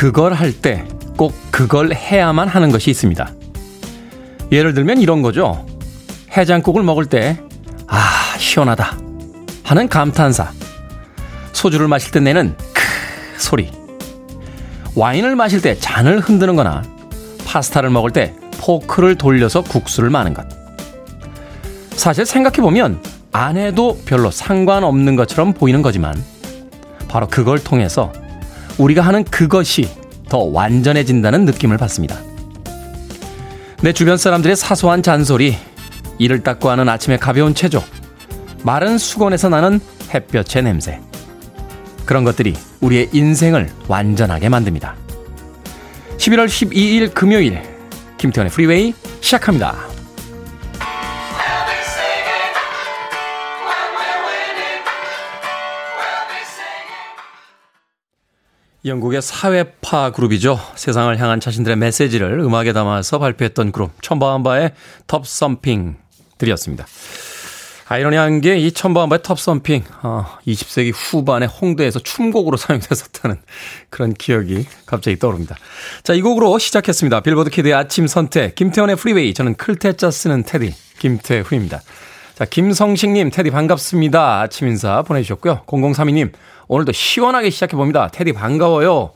그걸 할 때 꼭 그걸 해야만 하는 것이 있습니다. 예를 들면 이런 거죠. 해장국을 먹을 때, 아, 시원하다. 하는 감탄사. 소주를 마실 때 내는 크 소리. 와인을 마실 때 잔을 흔드는 거나 파스타를 먹을 때 포크를 돌려서 국수를 마는 것. 사실 생각해보면 안 해도 별로 상관없는 것처럼 보이는 거지만 바로 그걸 통해서 우리가 하는 그것이 더 완전해진다는 느낌을 받습니다. 내 주변 사람들의 사소한 잔소리, 이를 닦고 하는 아침의 가벼운 체조, 마른 수건에서 나는 햇볕의 냄새. 그런 것들이 우리의 인생을 완전하게 만듭니다. 11월 12일 금요일, 김태현의 프리웨이 시작합니다. 영국의 사회파 그룹이죠. 세상을 향한 자신들의 메시지를 음악에 담아서 발표했던 그룹 첨바왐바의 Tubthumping 들으셨습니다. 아이러니한 게 이 첨바왐바의 Tubthumping 어, 20세기 후반에 홍대에서 춤곡으로 사용됐었다는 그런 기억이 갑자기 떠오릅니다. 자, 이 곡으로 시작했습니다. 빌보드 키드의 아침 선택 김태훈의 프리웨이 저는 클 태 자 쓰는 테디 김태훈입니다. 자, 김성식님 테디 반갑습니다. 아침 인사 보내주셨고요. 0032님 오늘도 시원하게 시작해봅니다. 테디 반가워요.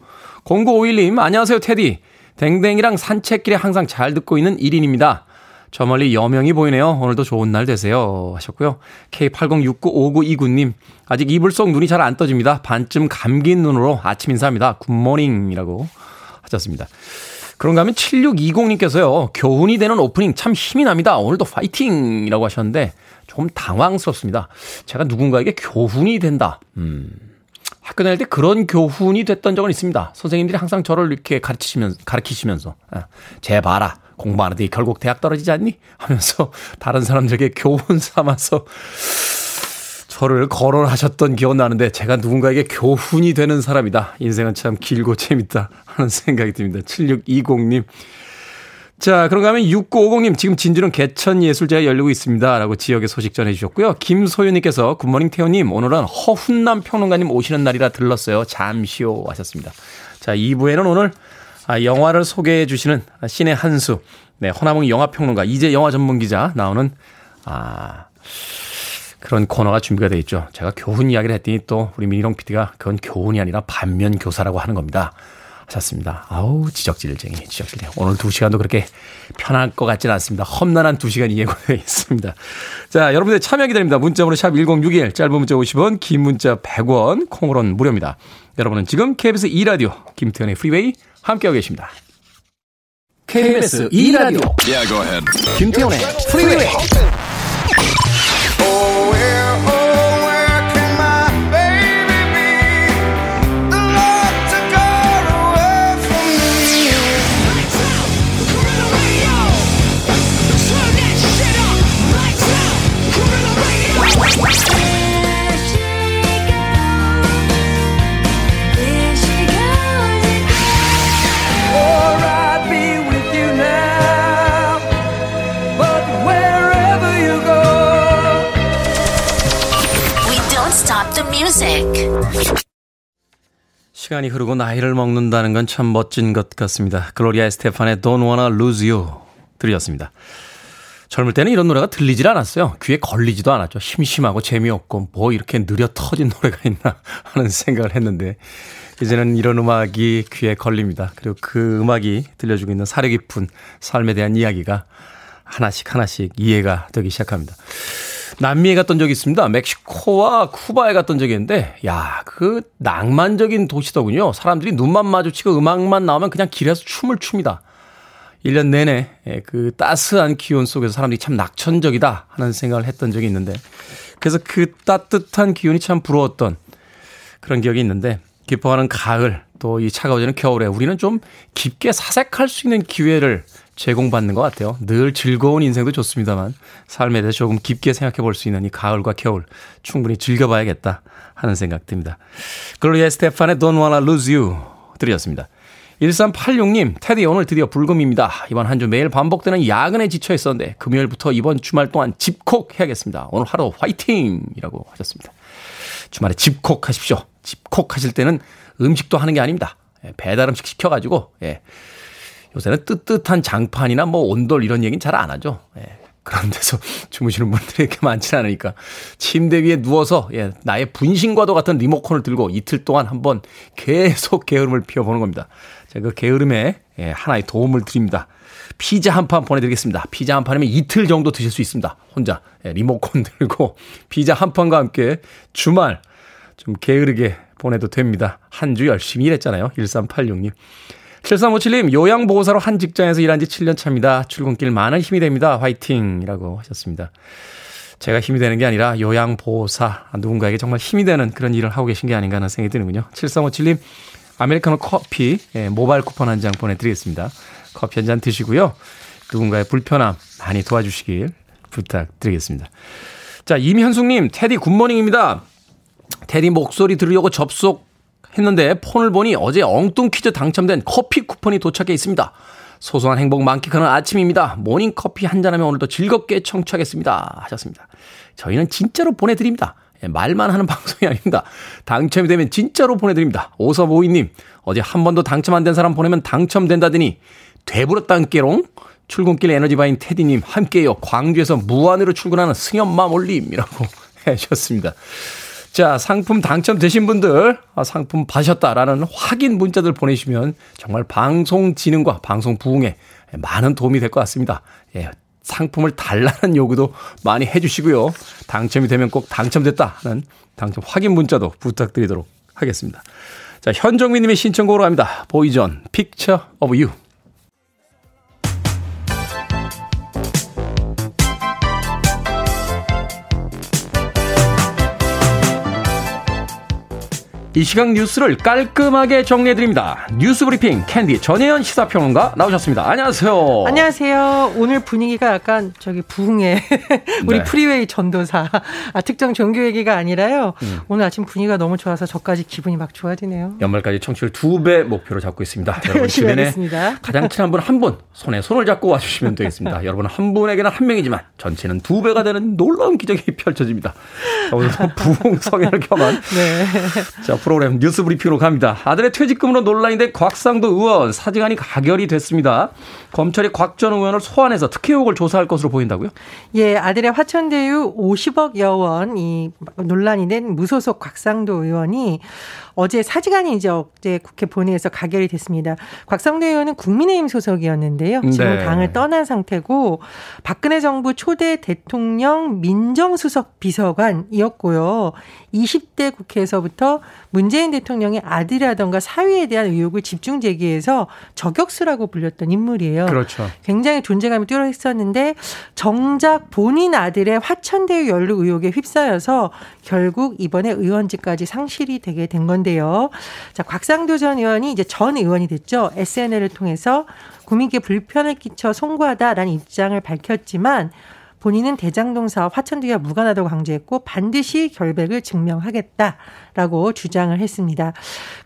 0951님, 안녕하세요, 테디. 댕댕이랑 산책길에 항상 잘 듣고 있는 1인입니다. 저 멀리 여명이 보이네요. 오늘도 좋은 날 되세요. 하셨고요. K80695929님, 아직 이불 속 눈이 잘 안 떠집니다. 반쯤 감긴 눈으로 아침 인사합니다. Good morning이라고 하셨습니다. 그런가 하면 7620님께서요, 교훈이 되는 오프닝 참 힘이 납니다. 오늘도 파이팅! 이라고 하셨는데, 좀 당황스럽습니다. 제가 누군가에게 교훈이 된다. 음. 학교 다닐 때 그런 교훈이 됐던 적은 있습니다. 선생님들이 항상 저를 이렇게 가르치시면서, 가르치시면서, 아, 쟤 봐라. 공부하는데 결국 대학 떨어지지 않니? 하면서 다른 사람들에게 교훈 삼아서 저를 거론하셨던 기억 나는데 제가 누군가에게 교훈이 되는 사람이다. 인생은 참 길고 재밌다. 하는 생각이 듭니다. 7620님. 자, 그런가 하면 6950님, 지금 진주는 개천예술제가 열리고 있습니다. 라고 지역의 소식 전해주셨고요. 김소윤님께서 굿모닝 태호님, 오늘은 허훈남 평론가님 오시는 날이라 들렀어요. 잠시요. 하셨습니다. 자, 2부에는 오늘 아, 영화를 소개해 주시는 신의 한수, 네, 허나몽 영화평론가, 이제 영화 전문 기자 나오는, 아, 그런 코너가 준비가 되어 있죠. 제가 교훈 이야기를 했더니 또 우리 민희롱 PD가 그건 교훈이 아니라 반면 교사라고 하는 겁니다. 하셨습니다. 아우, 지적질쟁이, 지적질쟁이. 오늘 두 시간도 그렇게 편할 것 같지는 않습니다. 험난한 두 시간이 예고되어 있습니다. 자, 여러분들 참여 기다립니다. 문자번호 샵 1061, 짧은 문자 50원, 긴 문자 100원, 콩으로는 무료입니다. 여러분은 지금 KBS 2라디오, 김태훈의 프리웨이 함께하고 계십니다. KBS 2라디오, yeah, 김태훈의 프리웨이. 시간이 흐르고 나이를 먹는다는 건 참 멋진 것 같습니다. 글로리아 스테판의 Don't Wanna Lose You 들이었습니다. 젊을 때는 이런 노래가 들리질 않았어요. 귀에 걸리지도 않았죠. 심심하고 재미없고 뭐 이렇게 느려 터진 노래가 있나 하는 생각을 했는데 이제는 이런 음악이 귀에 걸립니다. 그리고 그 음악이 들려주고 있는 사려 깊은 삶에 대한 이야기가 하나씩 하나씩 이해가 되기 시작합니다. 남미에 갔던 적이 있습니다. 멕시코와 쿠바에 갔던 적이 있는데, 야, 그 낭만적인 도시더군요. 사람들이 눈만 마주치고 음악만 나오면 그냥 길에서 춤을 춥니다. 1년 내내 예, 그 따스한 기온 속에서 사람들이 참 낙천적이다 하는 생각을 했던 적이 있는데, 그래서 그 따뜻한 기온이 참 부러웠던 그런 기억이 있는데, 기뻐하는 가을, 또 이 차가워지는 겨울에 우리는 좀 깊게 사색할 수 있는 기회를 제공받는 것 같아요. 늘 즐거운 인생도 좋습니다만 삶에 대해서 조금 깊게 생각해 볼 수 있는 이 가을과 겨울 충분히 즐겨봐야겠다 하는 생각 듭니다. 글로리아 스테판의 Don't Wanna Lose You 드렸습니다. 1386님, 테디 오늘 드디어 불금입니다. 이번 한 주 매일 반복되는 야근에 지쳐 있었는데 금요일부터 이번 주말 동안 집콕 해야겠습니다. 오늘 하루 화이팅! 이라고 하셨습니다. 주말에 집콕 하십시오. 집콕 하실 때는 음식도 하는 게 아닙니다. 예, 배달 음식 시켜가지고, 예. 요새는 뜨뜻한 장판이나 뭐 온돌 이런 얘기는 잘 안 하죠. 예. 그런 데서 주무시는 분들이 이렇게 많지 않으니까 침대 위에 누워서 예, 나의 분신과도 같은 리모컨을 들고 이틀 동안 한번 계속 게으름을 피워보는 겁니다. 제가 그 게으름에 예, 하나의 도움을 드립니다. 피자 한 판 보내드리겠습니다. 피자 한 판이면 이틀 정도 드실 수 있습니다. 혼자 예, 리모컨 들고 피자 한 판과 함께 주말 좀 게으르게 보내도 됩니다. 한 주 열심히 일했잖아요. 1386님. 7357님, 요양보호사로 한 직장에서 일한 지 7년 차입니다. 출근길 많은 힘이 됩니다. 화이팅! 이라고 하셨습니다. 제가 힘이 되는 게 아니라 요양보호사, 누군가에게 정말 힘이 되는 그런 일을 하고 계신 게 아닌가 하는 생각이 드는군요. 7357님, 아메리카노 커피, 예, 모바일 쿠폰 한 장 보내드리겠습니다. 커피 한 잔 드시고요. 누군가의 불편함 많이 도와주시길 부탁드리겠습니다. 자, 임현숙님, 테디 good morning입니다. 테디 목소리 들으려고 접속 했는데 폰을 보니 어제 엉뚱 퀴즈 당첨된 커피 쿠폰이 도착해 있습니다. 소소한 행복 만끽하는 아침입니다. 모닝 커피 한 잔하며 오늘도 즐겁게 청취하겠습니다. 하셨습니다. 저희는 진짜로 보내드립니다. 예, 말만 하는 방송이 아닙니다. 당첨이 되면 진짜로 보내드립니다. 오서보이님, 어제 한 번도 당첨 안 된 사람 보내면 당첨된다더니 되불었단께롱 출근길 에너지바인 테디님 함께요. 광주에서 무안으로 출근하는 승연맘 올림이라고 해주셨습니다. 자, 상품 당첨되신 분들, 아, 상품 받으셨다라는 확인 문자들 보내시면 정말 방송 진흥과 방송 부흥에 많은 도움이 될 것 같습니다. 예, 상품을 달라는 요구도 많이 해주시고요. 당첨이 되면 꼭 당첨됐다는 당첨 확인 문자도 부탁드리도록 하겠습니다. 자, 현정민님의 신청곡으로 갑니다. Boyzone, Picture of You. 이 시각 뉴스를 깔끔하게 정리해드립니다. 뉴스 브리핑 캔디 전혜연 시사평론가 나오셨습니다. 안녕하세요. 안녕하세요. 오늘 분위기가 약간 저기 부흥의 우리 네. 프리웨이 전도사 아, 특정 종교 얘기가 아니라요. 음. 오늘 아침 분위기가 너무 좋아서 저까지 기분이 막 좋아지네요. 연말까지 청취율 두 배 목표로 잡고 있습니다. 여러분 주변에 가장 친한 분 한 분 손에 손을 잡고 와주시면 되겠습니다. 여러분 한 분에게는 한 명이지만 전체는 두 배가 되는 놀라운 기적이 펼쳐집니다. 오늘 부흥 성회를 겸한 네. 자 프로그램 뉴스 브리핑으로 갑니다. 아들의 퇴직금으로 논란이 된 곽상도 의원 사직안이 가결이 됐습니다. 검찰이 곽 전 의원을 소환해서 특혜 의혹을 조사할 것으로 보인다고요? 예, 아들의 화천대유 50억 여원 이 논란이 된 무소속 곽상도 의원이 어제 사직안이 이제 어제 국회 본회의에서 가결이 됐습니다. 곽상도 의원은 국민의힘 소속이었는데요. 지금 네. 당을 떠난 상태고 박근혜 정부 초대 대통령 민정수석 비서관이었고요. 20대 국회에서부터 문재인 대통령의 아들이라던가 사위에 대한 의혹을 집중 제기해서 저격수라고 불렸던 인물이에요. 그렇죠. 굉장히 존재감이 뚜렷했었는데 정작 본인 아들의 화천대유 연루 의혹에 휩싸여서 결국 이번에 의원직까지 상실이 되게 된 건데 요. 자, 곽상도 전 의원이 이제 전 의원이 됐죠. SNL을 통해서 국민께 불편을 끼쳐 송구하다라는 입장을 밝혔지만 본인은 대장동 사업 화천대유와 무관하다고 강조했고 반드시 결백을 증명하겠다. 라고 주장을 했습니다.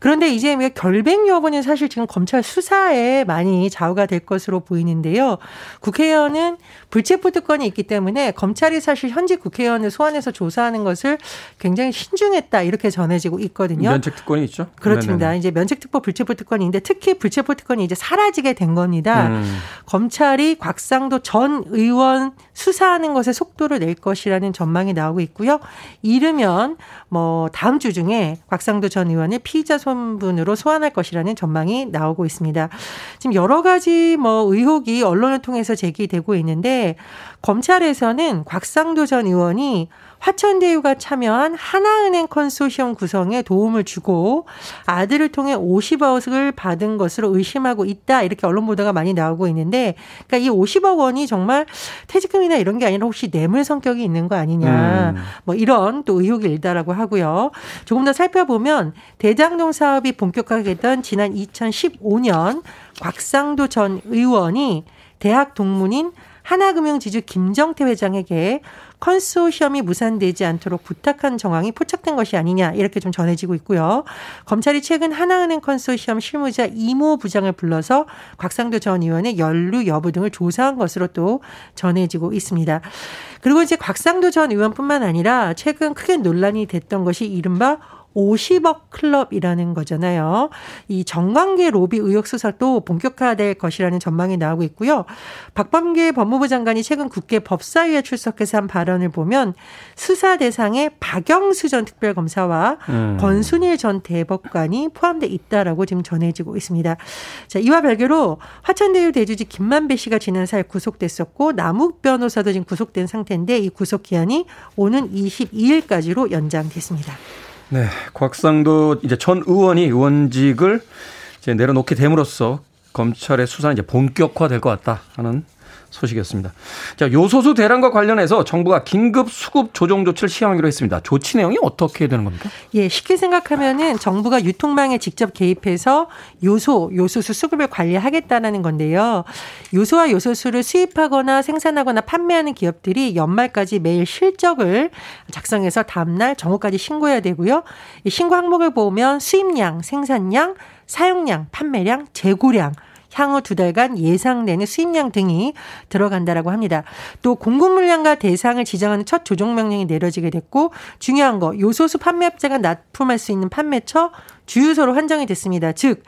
그런데 이제 왜 결백 여부는 사실 지금 검찰 수사에 많이 좌우가 될 것으로 보이는데요. 국회의원은 불체포 특권이 있기 때문에 검찰이 사실 현직 국회의원을 소환해서 조사하는 것을 굉장히 신중했다 이렇게 전해지고 있거든요. 면책 특권이 있죠. 그렇습니다. 네네. 이제 면책특보, 불체포 특권인데 특히 불체포 특권이 이제 사라지게 된 겁니다. 음. 검찰이 곽상도 전 의원 수사 하는 것에 속도를 낼 것이라는 전망이 나오고 있고요. 이르면 뭐 다음 주 중에 곽상도 전 의원을 피의자 손분으로 소환할 것이라는 전망이 나오고 있습니다. 지금 여러 가지 뭐 의혹이 언론을 통해서 제기되고 있는데 검찰에서는 곽상도 전 의원이 화천대유가 참여한 하나은행 컨소시엄 구성에 도움을 주고 아들을 통해 50억을 받은 것으로 의심하고 있다. 이렇게 언론 보도가 많이 나오고 있는데 그러니까 이 50억 원이 정말 퇴직금이나 이런 게 아니라 혹시 뇌물 성격이 있는 거 아니냐. 음. 뭐 이런 또 의혹이 일다라고 하고요. 조금 더 살펴보면 대장동 사업이 본격화되던 지난 2015년 곽상도 전 의원이 대학 동문인 하나금융지주 김정태 회장에게 컨소시엄이 무산되지 않도록 부탁한 정황이 포착된 것이 아니냐 이렇게 좀 전해지고 있고요. 검찰이 최근 하나은행 컨소시엄 실무자 이모 부장을 불러서 곽상도 전 의원의 연루 여부 등을 조사한 것으로 또 전해지고 있습니다. 그리고 이제 곽상도 전 의원뿐만 아니라 최근 크게 논란이 됐던 것이 이른바 50억 클럽이라는 거잖아요. 이 정관계 로비 의혹 수사도 본격화될 것이라는 전망이 나오고 있고요. 박범계 법무부 장관이 최근 국회 법사위에 출석해서 한 발언을 보면 수사 대상에 박영수 전 특별검사와 음. 권순일 전 대법관이 포함돼 있다라고 지금 전해지고 있습니다. 자, 이와 별개로 화천대유 대주주 김만배 씨가 지난 4일 구속됐었고 남욱 변호사도 지금 구속된 상태인데 이 구속 기한이 오는 22일까지로 연장됐습니다. 네, 곽상도 이제 전 의원이 의원직을 이제 내려놓게 됨으로써 검찰의 수사는 이제 본격화될 것 같다 하는 소식이었습니다. 자, 요소수 대란과 관련해서 정부가 긴급 수급 조정 조치를 시행하기로 했습니다. 조치 내용이 어떻게 되는 겁니까? 예, 쉽게 생각하면은 정부가 유통망에 직접 개입해서 요소, 요소수 수급을 관리하겠다는 건데요. 요소와 요소수를 수입하거나 생산하거나 판매하는 기업들이 연말까지 매일 실적을 작성해서 다음날 정오까지 신고해야 되고요. 이 신고 항목을 보면 수입량, 생산량, 사용량, 판매량, 재고량 향후 두 달간 예상되는 수입량 등이 들어간다라고 합니다. 또 공급 물량과 대상을 지정하는 첫 조정 명령이 내려지게 됐고 중요한 거 요소수 판매업자가 납품할 수 있는 판매처 주유소로 한정이 됐습니다. 즉,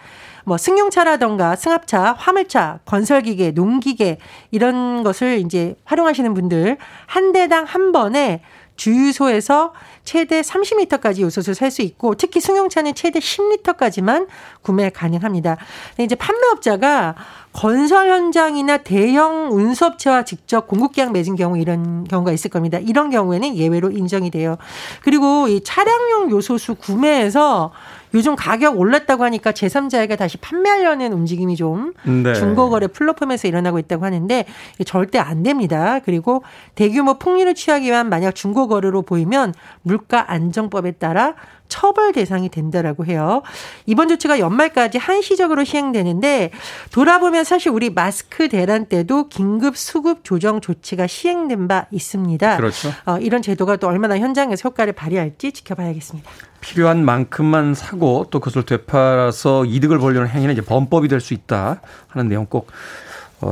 뭐 승용차라던가 승합차, 화물차, 건설기계, 농기계 이런 것을 이제 활용하시는 분들 한 대당 한 번에 주유소에서 최대 30리터까지 요소수 살 수 있고 특히 승용차는 최대 10리터까지만 구매 가능합니다. 이제 판매업자가 건설 현장이나 대형 운수업체와 직접 공급 계약 맺은 경우 이런 경우가 있을 겁니다. 이런 경우에는 예외로 인정이 돼요. 그리고 이 차량용 요소수 구매에서 요즘 가격 올랐다고 하니까 제3자에게 다시 판매하려는 움직임이 좀 네. 중고거래 플랫폼에서 일어나고 있다고 하는데 절대 안 됩니다. 그리고 대규모 폭리를 취하기 위한 만약 중고거래로 보이면 물가 안정법에 따라 처벌 대상이 된다라고 해요. 이번 조치가 연말까지 한시적으로 시행되는데 돌아보면 사실 우리 마스크 대란 때도 긴급 수급 조정 조치가 시행된 바 있습니다. 그렇죠. 어, 이런 제도가 또 얼마나 현장에서 효과를 발휘할지 지켜봐야겠습니다. 필요한 만큼만 사고 또 그것을 되팔아서 이득을 보려는 행위는 이제 범법이 될 수 있다 하는 내용 꼭 어,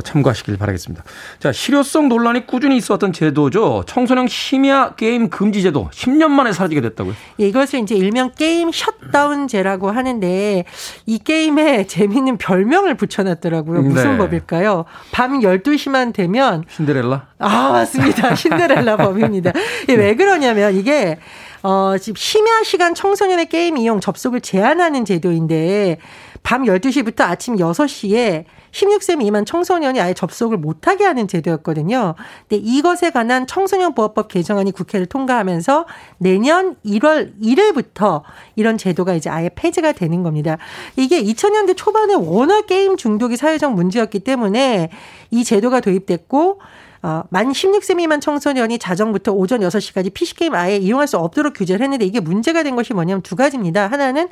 참고하시길 바라겠습니다. 자, 실효성 논란이 꾸준히 있었던 제도죠. 청소년 심야 게임 금지 제도 10년 만에 사라지게 됐다고요? 예, 이것을 이제 일명 게임 셧다운제라고 하는데 이 게임에 재미있는 별명을 붙여놨더라고요. 무슨 네. 법일까요? 밤 12시만 되면 신데렐라? 아, 맞습니다. 신데렐라 법입니다. 예, 왜 그러냐면 이게 어, 지금 심야 시간 청소년의 게임 이용 접속을 제한하는 제도인데 밤 12시부터 아침 6시에 16세 미만 청소년이 아예 접속을 못하게 하는 제도였거든요. 근데 이것에 관한 청소년 보호법 개정안이 국회를 통과하면서 내년 1월 1일부터 이런 제도가 이제 아예 폐지가 되는 겁니다. 이게 2000년대 초반에 워낙 게임 중독이 사회적 문제였기 때문에 이 제도가 도입됐고 어, 만 16세 미만 청소년이 자정부터 오전 6시까지 PC게임 아예 이용할 수 없도록 규제를 했는데 이게 문제가 된 것이 뭐냐면 두 가지입니다. 하나는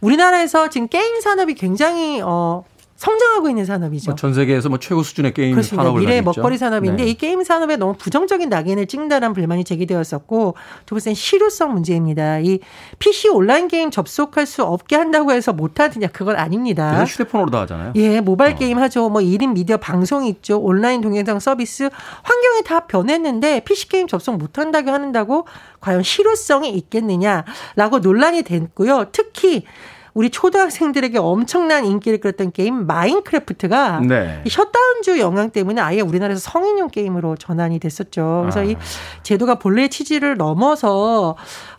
우리나라에서 지금 게임 산업이 굉장히 어, 성장하고 있는 산업이죠. 뭐 전 세계에서 뭐 최고 수준의 게임 그렇습니다. 산업을 미래 먹거리 산업인데 네. 이 게임 산업에 너무 부정적인 낙인을 찍는다는 불만이 제기되었었고 두 번째는 실효성 문제입니다. 이 PC 온라인 게임 접속할 수 없게 한다고 해서 못 하느냐 그건 아닙니다. 휴대폰으로 다 하잖아요. 예, 모바일 어. 게임 하죠. 뭐 1인 미디어 방송 있죠. 온라인 동영상 서비스 환경이 다 변했는데 PC 게임 접속 못 한다고 하는다고 과연 실효성이 있겠느냐라고 논란이 됐고요. 특히 우리 초등학생들에게 엄청난 인기를 끌었던 게임 마인크래프트가 네. 이 셧다운제 영향 때문에 아예 우리나라에서 성인용 게임으로 전환이 됐었죠. 그래서 아. 이 제도가 본래의 취지를 넘어서 어,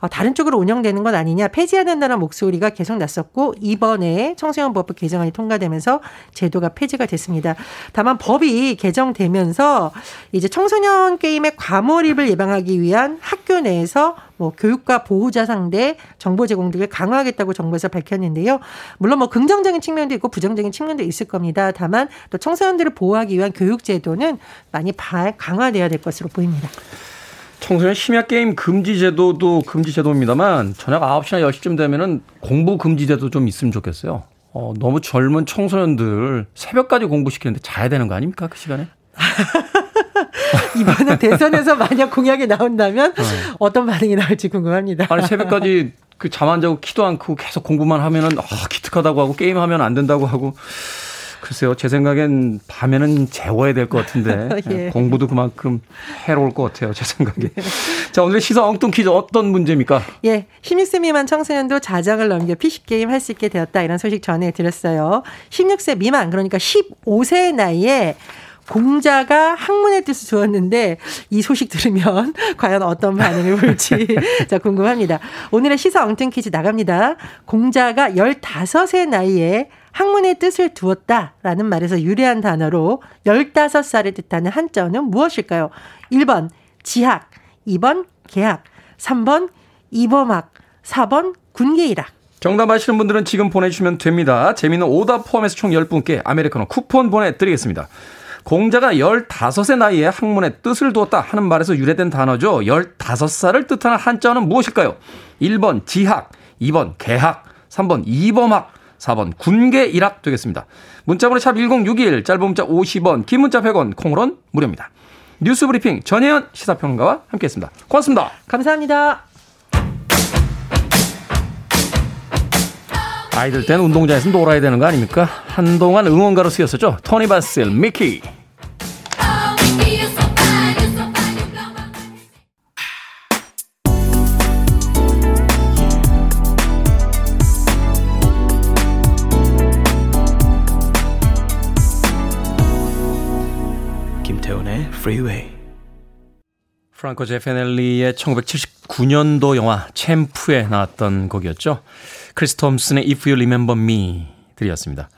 다른 쪽으로 운영되는 건 아니냐 폐지해야 된다는 목소리가 계속 났었고 이번에 청소년보호법 개정안이 통과되면서 제도가 폐지가 됐습니다. 다만 법이 개정되면서 이제 청소년 게임의 과몰입을 예방하기 위한 학교 내에서 뭐 교육과 보호자 상대 정보 제공 등을 강화하겠다고 정부에서 밝혔는데요. 물론 뭐 긍정적인 측면도 있고 부정적인 측면도 있을 겁니다. 다만 또 청소년들을 보호하기 위한 교육 제도는 많이 강화돼야 될 것으로 보입니다. 청소년 심야 게임 금지 제도도 금지 제도입니다만 저녁 9시나 10시쯤 되면은 공부 금지 제도 좀 있으면 좋겠어요. 어, 너무 젊은 청소년들 새벽까지 공부시키는데 자야 되는 거 아닙니까? 그 시간에? 이번에 대선에서 만약 공약이 나온다면 네. 어떤 반응이 나올지 궁금합니다. 아니 새벽까지 그 잠 안 자고 키도 안 크고 계속 공부만 하면은 아 기특하다고 하고 게임하면 안 된다고 하고 글쎄요, 제 생각엔 밤에는 재워야 될 것 같은데 예. 공부도 그만큼 해로울 것 같아요, 제 생각에. 네. 자, 오늘의 시사 엉뚱 퀴즈 어떤 문제입니까? 예, 16세 미만 청소년도 자장을 넘겨 PC게임 할 수 있게 되었다 이런 소식 전해드렸어요. 16세 미만 그러니까 15세 나이에 공자가 학문의 뜻을 주었는데 이 소식 들으면 과연 어떤 반응을 볼지 자 궁금합니다. 오늘의 시사 엉뚱 퀴즈 나갑니다. 공자가 15세 나이에 학문의 뜻을 두었다 라는 말에서 유래한 단어로 15살을 뜻하는 한자어는 무엇일까요? 1번 지학, 2번 계학, 3번 이범학, 4번 군계일학. 정답 아시는 분들은 지금 보내주시면 됩니다. 재미는 오답 포함해서 총 10분께 아메리카노 쿠폰 보내드리겠습니다. 공자가 15세 나이에 학문의 뜻을 두었다 하는 말에서 유래된 단어죠. 15살을 뜻하는 한자어는 무엇일까요? 1번 지학, 2번 개학, 3번 이범학, 4번 군계 일학 되겠습니다. 문자번호 샵 1061, 짧은 문자 50원, 긴 문자 100원, 콩으로는 무료입니다. 뉴스 브리핑 전혜연 시사평론가와 함께했습니다. 고맙습니다. 감사합니다. 아이들 때는 운동장에서 놀아야 되는 거 아닙니까? 한동안 응원가로 쓰였었죠. 토니 바셀, 미키. Freeway. 프랑코 제피렐리의 1979년도 영화 챔프에 나왔던 곡이었죠. 크리스 톰슨의 If You Remember Me 들으셨습니다.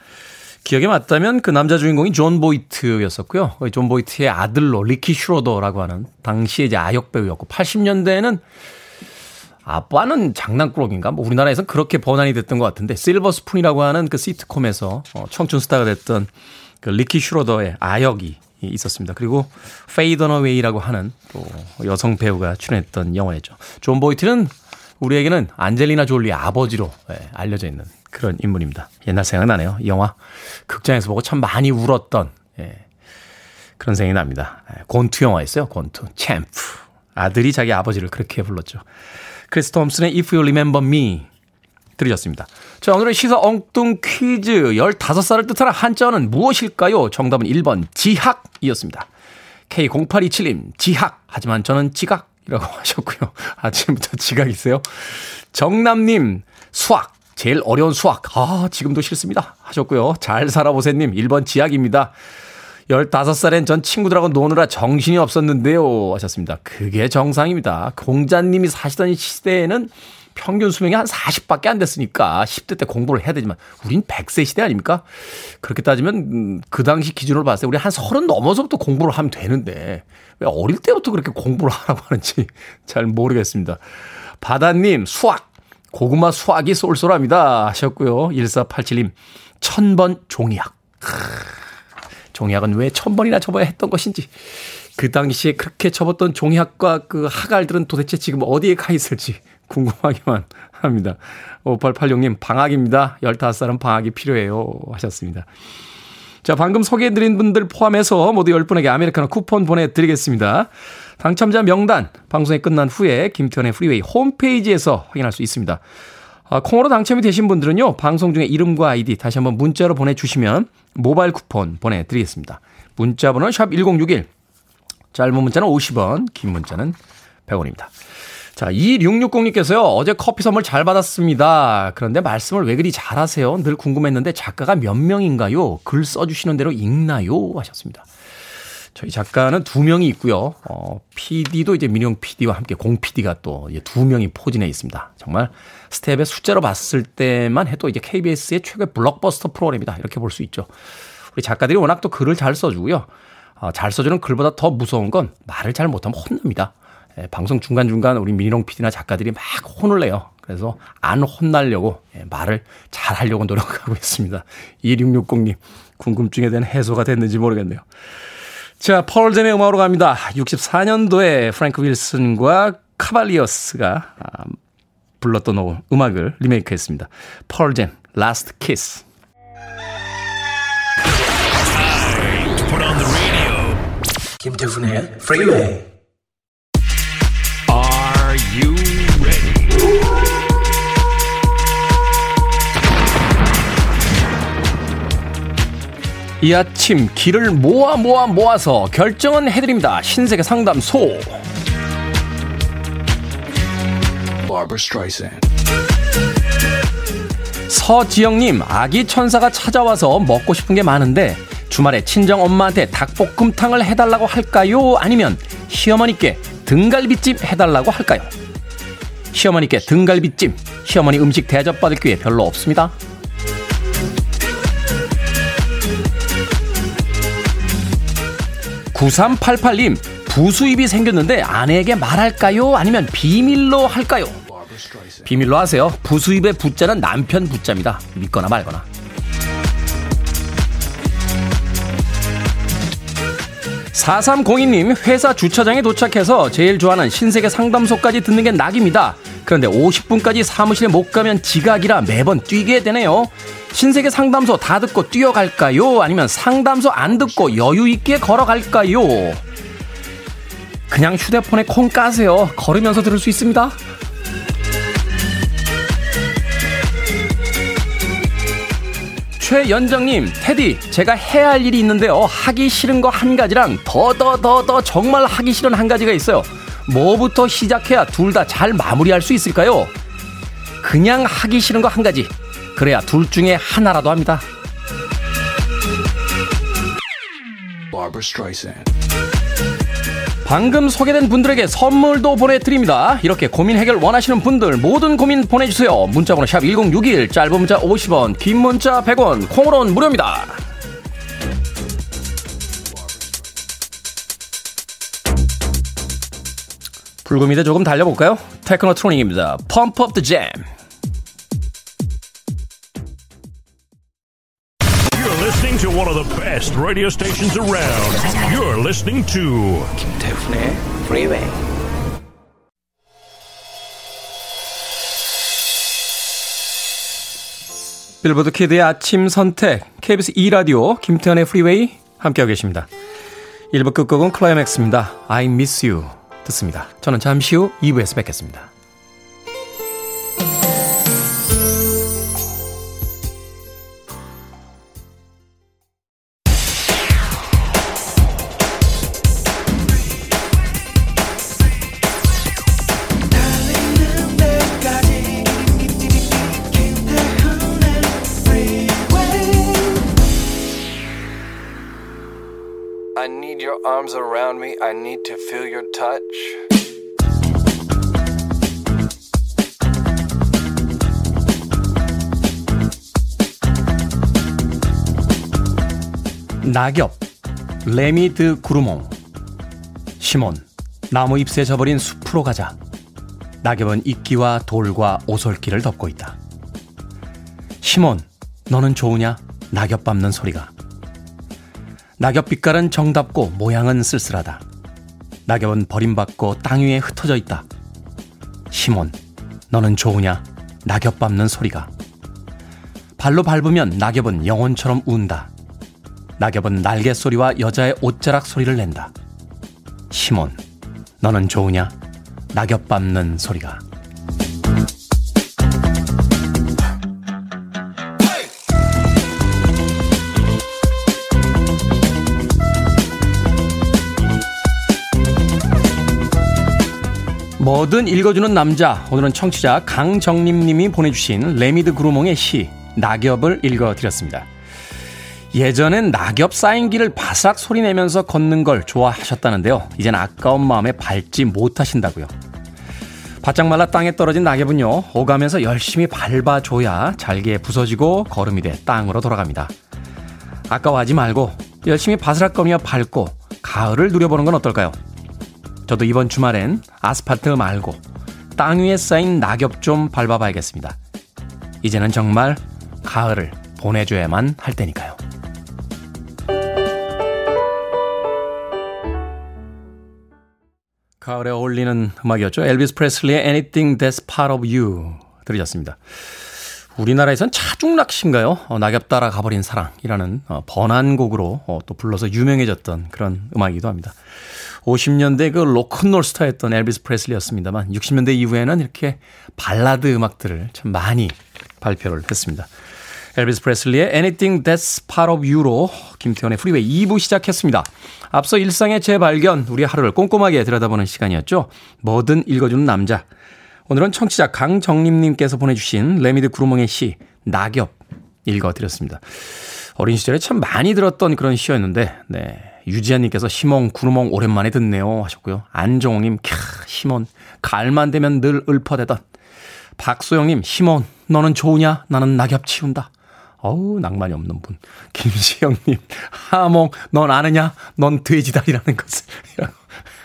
기억에 맞다면 그 남자 주인공이 존 보이트였었고요. 존 보이트의 아들로 리키 슈로더라고 하는 당시에 이제 아역 배우였고 80년대에는 아빠는 장난꾸러기인가? 뭐 우리나라에서는 그렇게 번안이 됐던 것 같은데 실버 스푼이라고 하는 그 시트콤에서 어, 청춘 스타가 됐던 그 리키 슈로더의 아역이 있었습니다. 그리고 페이 더너웨이라고 하는 또 여성 배우가 출연했던 영화였죠. 존 보이트는 우리에게는 안젤리나 졸리 아버지로 예, 알려져 있는 그런 인물입니다. 옛날 생각나네요. 영화 극장에서 보고 참 많이 울었던 예, 그런 생각이 납니다. 예, 권투 영화였어요. 권투 챔프 아들이 자기 아버지를 그렇게 불렀죠. 크리스 톰슨의 If You Remember Me 들으셨습니다. 자, 오늘의 시사 엉뚱 퀴즈 15살을 뜻하는 한자어는 무엇일까요? 정답은 1번 지학이었습니다. K0827님 지학 하지만 저는 지각이라고 하셨고요. 아침부터 지각이세요. 정남님 수학 제일 어려운 수학. 아, 지금도 싫습니다. 하셨고요. 잘 살아보세님, 1번 지학입니다. 15살엔 전 친구들하고 노느라 정신이 없었는데요. 하셨습니다. 그게 정상입니다. 공자님이 사시던 시대에는 평균 수명이 한 40밖에 안 됐으니까 10대 때 공부를 해야 되지만 우린 100세 시대 아닙니까? 그렇게 따지면 음, 그 당시 기준으로 봤을 때 우리 한 30 넘어서부터 공부를 하면 되는데 왜 어릴 때부터 그렇게 공부를 하라고 하는지 잘 모르겠습니다. 바다님 수학 고구마 수학이 쏠쏠합니다 하셨고요. 1487님 천번 종이학 종이학은 왜 천번이나 접어야 했던 것인지 그 당시에 그렇게 접었던 종이학과 그 학알들은 도대체 지금 어디에 가 있을지 궁금하기만 합니다. 5886님, 방학입니다. 15살은 방학이 필요해요. 하셨습니다. 자, 방금 소개해드린 분들 포함해서 모두 10분에게 아메리카노 쿠폰 보내드리겠습니다. 당첨자 명단, 방송이 끝난 후에 김태훈의 프리웨이 홈페이지에서 확인할 수 있습니다. 아, 콩으로 당첨이 되신 분들은요, 방송 중에 이름과 아이디 다시 한번 문자로 보내주시면 모바일 쿠폰 보내드리겠습니다. 문자 번호는 샵1061, 짧은 문자는 50원, 긴 문자는 100원입니다. 자, 2660님께서요, 어제 커피 선물 잘 받았습니다. 그런데 말씀을 왜 그리 잘하세요? 늘 궁금했는데 작가가 몇 명인가요? 글 써주시는 대로 읽나요? 하셨습니다. 저희 작가는 두 명이 있고요. 어, PD도 이제 민용 PD와 함께 공 PD가 또 두 명이 포진해 있습니다. 정말 스텝의 숫자로 봤을 때만 해도 이제 KBS의 최고의 블록버스터 프로그램이다. 이렇게 볼 수 있죠. 우리 작가들이 워낙 또 글을 잘 써주고요. 어, 잘 써주는 글보다 더 무서운 건 말을 잘 못하면 혼납니다. 예, 방송 중간중간 우리 미니롱 PD나 작가들이 막 혼을 내요. 그래서 안 혼나려고 예, 말을 잘 하려고 노력하고 있습니다. 2660님, 궁금증에 대한 해소가 됐는지 모르겠네요. 자, 펄젠의 음악으로 갑니다. 64년도에 프랭크 윌슨과 카발리어스가 아, 불렀던 음악을 리메이크했습니다. 펄젠, Last Kiss. 김태훈의 프리웨이 you ready? 이 아침 길을 모아 모아 모아서 결정은 해드립니다. 신세계 상담소. 서지영님, 아기 천사가 찾아와서 먹고 싶은 게 많은데 주말에 친정 엄마한테 닭볶음탕을 해달라고 할까요? 아니면 시어머니께 등갈비찜 해달라고 할까요? 시어머니께 등갈비찜, 시어머니 음식 대접받을 기회 별로 없습니다. 9388님, 부수입이 생겼는데 아내에게 말할까요? 아니면 비밀로 할까요? 비밀로 하세요. 부수입의 부자는 남편 부자입니다. 믿거나 말거나. 4302님, 회사 주차장에 도착해서 제일 좋아하는 신세계 상담소까지 듣는 게 낙입니다. 그런데 50분까지 사무실에 못 가면 지각이라 매번 뛰게 되네요. 신세계 상담소 다 듣고 뛰어갈까요? 아니면 상담소 안 듣고 여유있게 걸어갈까요? 그냥 휴대폰에 콩 까세요. 걸으면서 들을 수 있습니다. 최연정님, 테디, 제가 해야 할 일이 있는데요. 하기 싫은 거 한 가지랑 더, 더, 더, 더 정말 하기 싫은 한 가지가 있어요. 뭐부터 시작해야 둘 다 잘 마무리할 수 있을까요? 그냥 하기 싫은 거 한 가지. 그래야 둘 중에 하나라도 합니다. 방금 소개된 분들에게 선물도 보내드립니다. 이렇게 고민 해결 원하시는 분들 모든 고민 보내주세요. 문자번호 샵 1061, 짧은 문자 50원, 긴 문자 100원, 콩으로는 무료입니다. 불금인데 조금 달려볼까요? Up the Jam. You're to one of the best radio stations around. You're listening to 김태훈의 Freeway. 빌보드 키드의 아침 선택 KBS 2 라디오 김태훈의 프리웨이 함께하고 계십니다. 1부 끝곡은 클라이맥스입니다. I miss you 듣습니다. 저는 잠시 후 2부에서 뵙겠습니다. Arms around me. I need to feel your touch. 낙엽, 레미 드 구르몽, 시몬, 나무 잎새 져버린 숲으로 가자. 낙엽은 이끼와 돌과 오솔길을 덮고 있다. 시몬, 너는 좋으냐? 낙엽 밟는 소리가. 낙엽 빛깔은 정답고 모양은 쓸쓸하다. 낙엽은 버림받고 땅 위에 흩어져 있다. 시몬, 너는 좋으냐? 낙엽 밟는 소리가. 발로 밟으면 낙엽은 영혼처럼 운다. 낙엽은 날개 소리와 여자의 옷자락 소리를 낸다. 시몬, 너는 좋으냐? 낙엽 밟는 소리가. 뭐든 읽어주는 남자. 오늘은 청취자 강정림 님이 보내주신 레미 드 구르몽의 시, 낙엽을 읽어드렸습니다. 예전엔 낙엽 쌓인 길을 바삭 소리 내면서 걷는 걸 좋아하셨다는데요. 이젠 아까운 마음에 밟지 못하신다고요. 바짝 말라 땅에 떨어진 낙엽은요, 오가면서 열심히 밟아줘야 잘게 부서지고 거름이 돼 땅으로 돌아갑니다. 아까워하지 말고 열심히 바스락거리며 밟고 가을을 누려보는 건 어떨까요? 저도 이번 주말엔 아스팔트 말고 땅 위에 쌓인 낙엽 좀 밟아봐야겠습니다. 이제는 정말 가을을 보내줘야만 할 때니까요. 가을에 어울리는 음악이었죠. 엘비스 프레슬리의 Anything That's Part of You 들으셨습니다. 우리나라에선 차중락신가요? 어, 낙엽 따라 가버린 사랑이라는 어, 번안곡으로 어, 또 불러서 유명해졌던 그런 음악이기도 합니다. 50년대 그 로큰롤 스타였던 엘비스 프레슬리였습니다만 60년대 이후에는 이렇게 발라드 음악들을 참 많이 발표를 했습니다. 엘비스 프레슬리의 Anything That's Part of You로 김태훈의 프리웨이 2부 시작했습니다. 앞서 일상의 재발견, 우리 하루를 꼼꼼하게 들여다보는 시간이었죠. 뭐든 읽어주는 남자. 오늘은 청취자 강정림님께서 보내주신 레미 드 구르몽의 시, 낙엽 읽어드렸습니다. 어린 시절에 참 많이 들었던 그런 시였는데, 네. 유지한님께서 시몽, 구루몽 오랜만에 듣네요 하셨고요. 안정호님, 캬, 시몬, 가을만 되면 늘 읊어대던. 박소영님, 시몬, 너는 좋으냐? 나는 낙엽 치운다. 어우, 낭만이 없는 분. 김시영님, 하몽, 넌 아느냐? 넌 돼지다리라는 것을.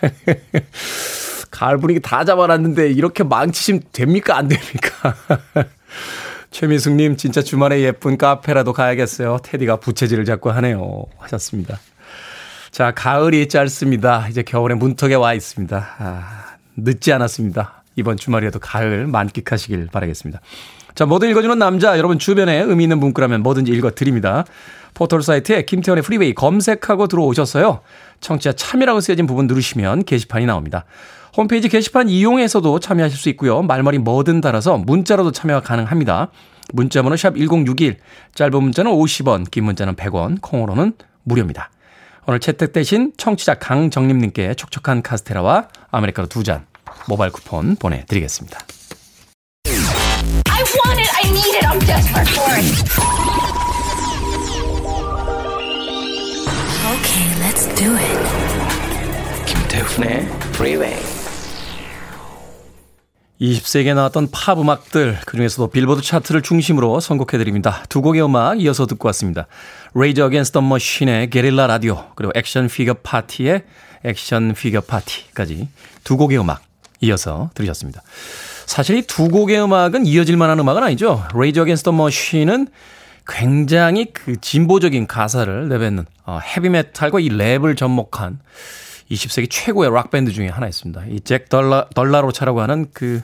가을 분위기 다 잡아놨는데 이렇게 망치시면 됩니까? 안 됩니까? 최미숙님, 진짜 주말에 예쁜 카페라도 가야겠어요. 테디가 부채질을 자꾸 하네요. 하셨습니다. 자, 가을이 짧습니다. 이제 겨울의 문턱에 와 있습니다. 아, 늦지 않았습니다. 이번 주말이라도 가을 만끽하시길 바라겠습니다. 자, 뭐든 읽어주는 남자, 여러분 주변에 의미 있는 문구라면 뭐든지 읽어드립니다. 포털 사이트에 김태훈의 프리웨이 검색하고 들어오셨어요. 청취자 참여라고 쓰여진 부분 누르시면 게시판이 나옵니다. 홈페이지 게시판 이용해서도 참여하실 수 있고요. 말머리 뭐든 달아서 문자로도 참여가 가능합니다. 문자번호 샵 1061, 짧은 문자는 50원, 긴 문자는 100원, 콩으로는 무료입니다. 오늘 채택되신 청취자 강정림님께 촉촉한 카스테라와 아메리카노 두 잔 모바일 쿠폰 보내드리겠습니다. I want it. I need it. I'm desperate for it. Okay, let's do it. 김태훈의 Freeway. 20세기에 나왔던 팝 음악들 그중에서도 빌보드 차트를 중심으로 선곡해드립니다. 두 곡의 음악 이어서 듣고 왔습니다. Rage Against the Machine의 게릴라 라디오 그리고 액션 피겨 파티의 액션 피겨 파티까지 두 곡의 음악 이어서 들으셨습니다. 사실 이 두 곡의 음악은 이어질 만한 음악은 아니죠. Rage Against the Machine은 굉장히 그 진보적인 가사를 내뱉는 어, 헤비메탈과 이 랩을 접목한 20세기 최고의 락밴드 중에 하나였습니다. 이 잭 드 라, 드 라 로차라고 하는 그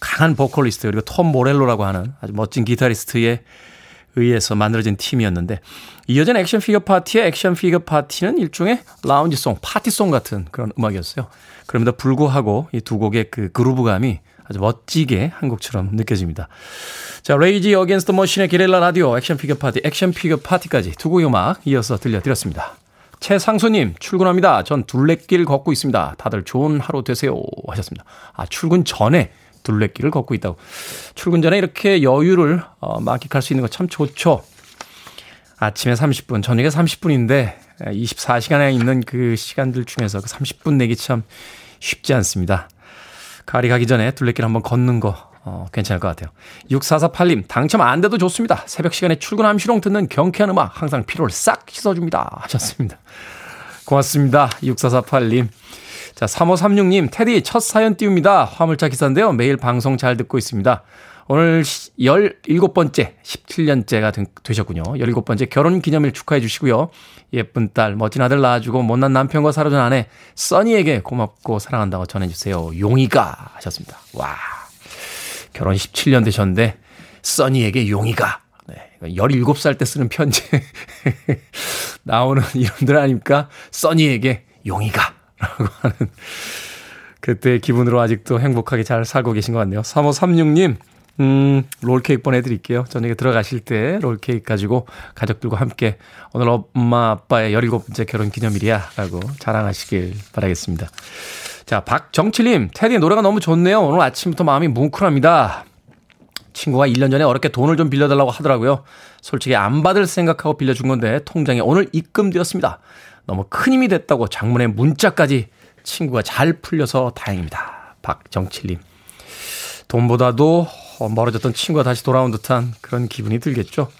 강한 보컬리스트 그리고 톰 모렐로라고 하는 아주 멋진 기타리스트에 의해서 만들어진 팀이었는데 이어진 액션 피겨 파티의 액션 피겨 파티는 일종의 라운지송, 파티송 같은 그런 음악이었어요. 그럼에도 불구하고 이 두 곡의 그 그루브감이 아주 멋지게 한 곡처럼 느껴집니다. 자, 레이지 어게인스트 머신의 게릴라 라디오 액션 피겨 파티, 액션 피겨 파티까지 두 곡의 음악 이어서 들려드렸습니다. 최상수님, 출근합니다. 전 둘레길 걷고 있습니다. 다들 좋은 하루 되세요. 하셨습니다. 아, 출근 전에 둘레길을 걷고 있다고. 출근 전에 이렇게 여유를 어, 만끽할 수 있는 거 참 좋죠. 아침에 30분, 저녁에 30분인데 24시간에 있는 그 시간들 중에서 그 30분 내기 참 쉽지 않습니다. 가을이 가기 전에 둘레길 한번 걷는 거 어, 괜찮을 것 같아요. 6448님, 당첨 안 돼도 좋습니다. 새벽 시간에 출근함시롱 듣는 경쾌한 음악 항상 피로를 싹 씻어줍니다. 하셨습니다. 고맙습니다. 6448님. 자, 3536님, 테디 첫 사연 띄웁니다. 화물차 기사인데요. 매일 방송 잘 듣고 있습니다. 오늘 17번째, 17년째가 되셨군요. 17번째 결혼 기념일 축하해 주시고요. 예쁜 딸, 멋진 아들 낳아주고 못난 남편과 살아준 아내, 써니에게 고맙고 사랑한다고 전해주세요. 용이가 하셨습니다. 와. 결혼 17년 되셨는데, 써니에게 용이가. 네. 17살 때 쓰는 편지. 나오는 이름들 아닙니까? 써니에게 용이가. 라고 하는. 그때 기분으로 아직도 행복하게 잘 살고 계신 것 같네요. 3536님, 음, 롤케이크 보내드릴게요. 저녁에 들어가실 때 롤케이크 가지고 가족들과 함께 오늘 엄마 아빠의 17번째 결혼 기념일이야. 라고 자랑하시길 바라겠습니다. 자, 박정칠님, 테디 노래가 너무 좋네요. 오늘 아침부터 마음이 뭉클합니다. 친구가 1년 전에 어렵게 돈을 좀 빌려달라고 하더라고요. 솔직히 안 받을 생각하고 빌려준 건데 통장에 오늘 입금되었습니다. 너무 큰 힘이 됐다고 장문의 문자까지 친구가 잘 풀려서 다행입니다. 박정칠님. 돈보다도 멀어졌던 친구가 다시 돌아온 듯한 그런 기분이 들겠죠.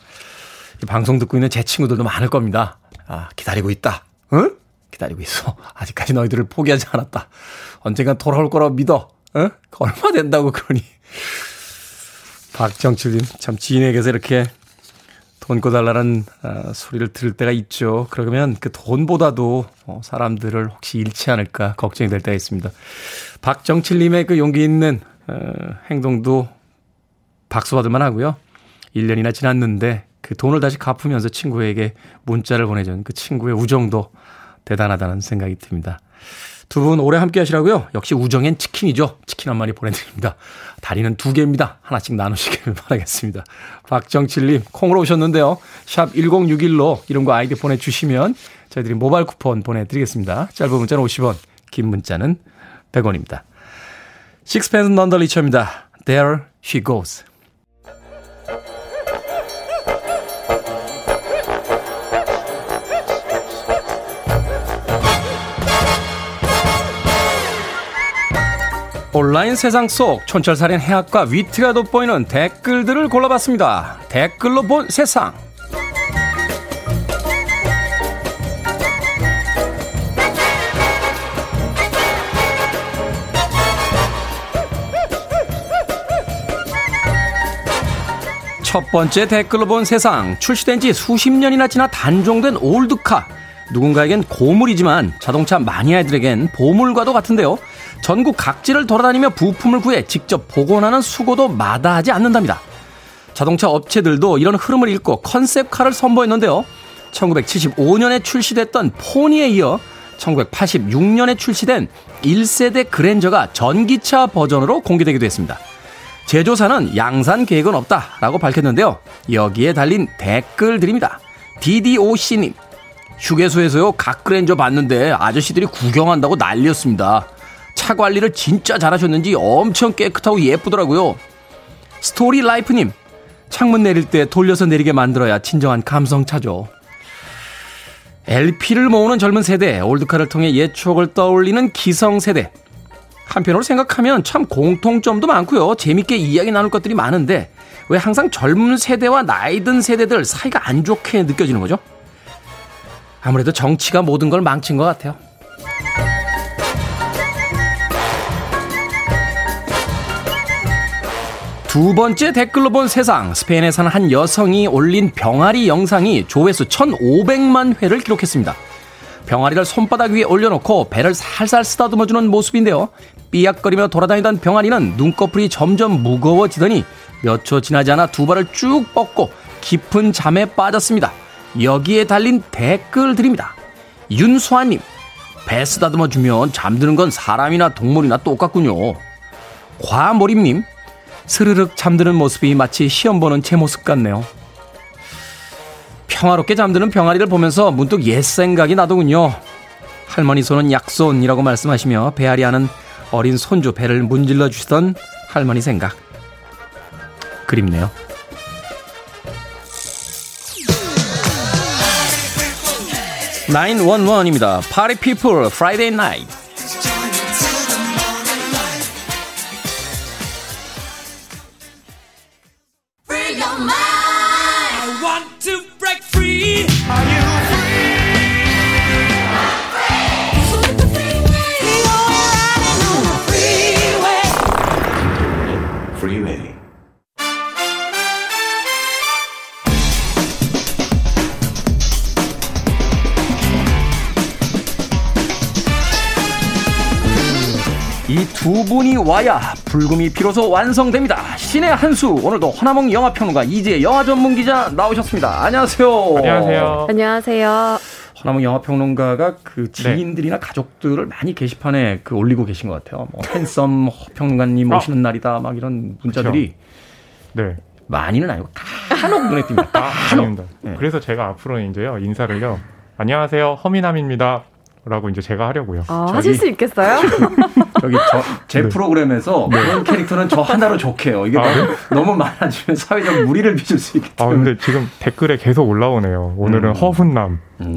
이 방송 듣고 있는 제 친구들도 많을 겁니다. 아, 기다리고 있다. 응? 기다리고 있어. 아직까지 너희들을 포기하지 않았다. 언젠간 돌아올 거라고 믿어. 응? 얼마 된다고 그러니. 박정칠님, 참 지인에게서 이렇게 돈 꺼달라는 어, 소리를 들을 때가 있죠. 그러면 그 돈보다도 어, 사람들을 혹시 잃지 않을까 걱정이 될 때가 있습니다. 박정칠님의 그 용기 있는 어, 행동도 박수받을만 하고요. 1년이나 지났는데 그 돈을 다시 갚으면서 친구에게 문자를 보내준 그 친구의 우정도 대단하다는 생각이 듭니다. 두 분 오래 함께 하시라고요. 역시 우정엔 치킨이죠. 치킨 한 마리 보내드립니다. 다리는 두 개입니다. 하나씩 나누시길 바라겠습니다. 박정칠님 콩으로 오셨는데요. 샵 1061로 이름과 아이디 보내주시면 저희들이 모바일 쿠폰 보내드리겠습니다. 짧은 문자는 50원, 긴 문자는 100원입니다. 식스펜스 넌더 리처입니다. There she goes. 온라인 세상 속 촌철살인 해학과 위트가 돋보이는 댓글들을 골라봤습니다. 댓글로 본 세상. 첫 번째 댓글로 본 세상. 출시된 지 수십 년이나 지나 단종된 올드카. 누군가에겐 고물이지만 자동차 마니아들에겐 보물과도 같은데요. 전국 각지를 돌아다니며 부품을 구해 직접 복원하는 수고도 마다하지 않는답니다. 자동차 업체들도 이런 흐름을 읽고 컨셉카를 선보였는데요. 1975년에 출시됐던 포니에 이어 1986년에 출시된 1세대 그랜저가 전기차 버전으로 공개되기도 했습니다. 제조사는 양산 계획은 없다라고 밝혔는데요. 여기에 달린 댓글들입니다. DDOC님, 휴게소에서요, 각 그랜저 봤는데 아저씨들이 구경한다고 난리였습니다. 차 관리를 진짜 잘하셨는지 엄청 깨끗하고 예쁘더라고요. 스토리 라이프님, 창문 내릴 때 돌려서 내리게 만들어야 진정한 감성 차죠. LP를 모으는 젊은 세대, 올드카를 통해 옛 추억을 떠올리는 기성 세대. 한편으로 생각하면 참 공통점도 많고요. 재밌게 이야기 나눌 것들이 많은데 왜 항상 젊은 세대와 나이 든 세대들 사이가 안 좋게 느껴지는 거죠? 아무래도 정치가 모든 걸 망친 것 같아요. 두 번째 댓글로 본 세상. 스페인에 사는 한 여성이 올린 병아리 영상이 조회수 1,500만 회를 기록했습니다. 병아리를 손바닥 위에 올려놓고 배를 살살 쓰다듬어주는 모습인데요. 삐약거리며 돌아다니던 병아리는 눈꺼풀이 점점 무거워지더니 몇 초 지나지 않아 두 발을 쭉 뻗고 깊은 잠에 빠졌습니다. 여기에 달린 댓글들입니다. 윤수아님, 배 쓰다듬어주면 잠드는 건 사람이나 동물이나 똑같군요. 과몰입님, 스르륵 잠드는 모습이 마치 시험 보는 제 모습 같네요. 평화롭게 잠드는 병아리를 보면서 문득 옛 생각이 나더군요. 할머니 손은 약손이라고 말씀하시며 배앓이 하는 어린 손주 배를 문질러 주시던 할머니 생각. 그립네요. (911입니다) Party People Friday Night Freeway. 이두 분이 와야 불금이 비로소 완성됩니다. 신의 한수 오늘도 허나몽 영화평론가 이재 영화 전문 기자 나오셨습니다. 안녕하세요. 안녕하세요. 안녕하세요. 허나몽 영화평론가가 그 지인들이나 가족들을 많이 게시판에 그 올리고 계신 것 같아요. 뭐 핸섬 평론가님 아. 오시는 날이다 막 이런 문자들이 네. 많이는 아니고 간혹 눈에 띕니다. 아, 아닙니다. 네. 그래서 제가 앞으로 이제요, 인사를요, 안녕하세요, 허미남입니다. 라고 이제 제가 하려고요. 아, 저기- 하실 수 있겠어요? 저기 저, 제 네. 프로그램에서 그런 캐릭터는 저 하나로 좋게요. 이게 아, 너무, 너무 많아지면 사회적 무리를 빚을 수 있기 아, 때문에. 근데 지금 댓글에 계속 올라오네요. 오늘은 음. 허훈남. 음.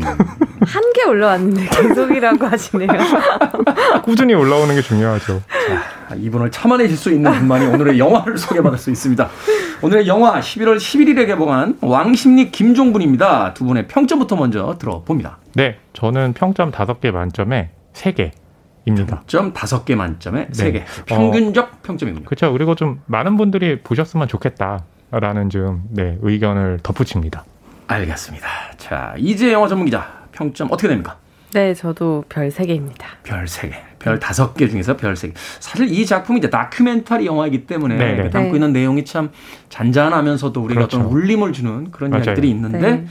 한개 올라왔는데 계속이라고 하시네요. 꾸준히 올라오는 게 중요하죠. 자, 이분을 참아내실 수 있는 분만이 오늘의 영화를 소개받을 수 있습니다. 오늘의 영화 11월 11일에 개봉한 왕십리 김종분입니다. 두 분의 평점부터 먼저 들어봅니다. 네, 저는 평점 5개 만점에 3개 입니다. 점 5개 만점에 네. 3개. 평균적 평점이군요. 그렇죠. 그리고 좀 많은 분들이 보셨으면 좋겠다라는 좀 네, 의견을 덧붙입니다. 알겠습니다. 자, 이제 영화 전문 기자 평점 어떻게 됩니까? 네, 저도 별 3개입니다. 별 3개. 별 5개 중에서 별 3개. 사실 이 작품이 이제 다큐멘터리 영화이기 때문에 네네. 담고 네. 있는 내용이 참 잔잔하면서도 우리가 그렇죠. 어떤 울림을 주는 그런 맞아요. 이야기들이 있는데 네.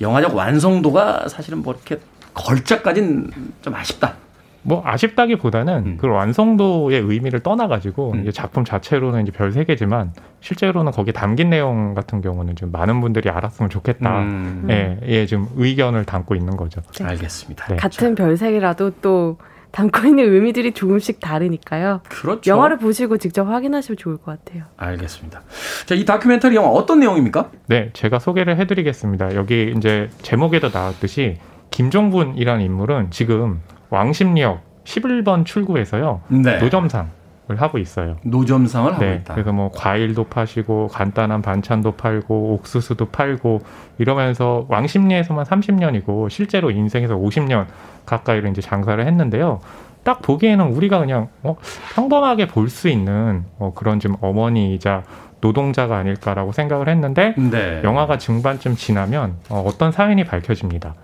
영화적 완성도가 사실은 뭐 이렇게 걸작까진 좀 아쉽다. 뭐 아쉽다기보다는 음. 그 완성도의 의미를 떠나가지고 음. 이제 작품 자체로는 이제 별 세 개지만 실제로는 거기 담긴 내용 같은 경우는 좀 많은 분들이 알았으면 좋겠다. 음. 예, 예, 좀 의견을 담고 있는 거죠. 알겠습니다. 네. 같은 별색이라도 또 담고 있는 의미들이 조금씩 다르니까요. 그렇죠. 영화를 보시고 직접 확인하시면 좋을 것 같아요. 알겠습니다. 자, 이 다큐멘터리 영화 어떤 내용입니까? 네, 제가 소개를 해드리겠습니다. 여기 이제 제목에도 나왔듯이 김종분이라는 인물은 지금 왕십리역 11번 출구에서요 네. 노점상을 하고 있어요. 노점상을 하고 네, 있다. 그래서 뭐 과일도 파시고 간단한 반찬도 팔고 옥수수도 팔고 이러면서 왕십리에서만 30년이고 실제로 인생에서 50년 가까이를 이제 장사를 했는데요. 딱 보기에는 우리가 그냥 어, 평범하게 볼 수 있는 어, 그런 좀 어머니이자 노동자가 아닐까라고 생각을 했는데 네. 영화가 중반쯤 지나면 어, 어떤 사연이 밝혀집니다.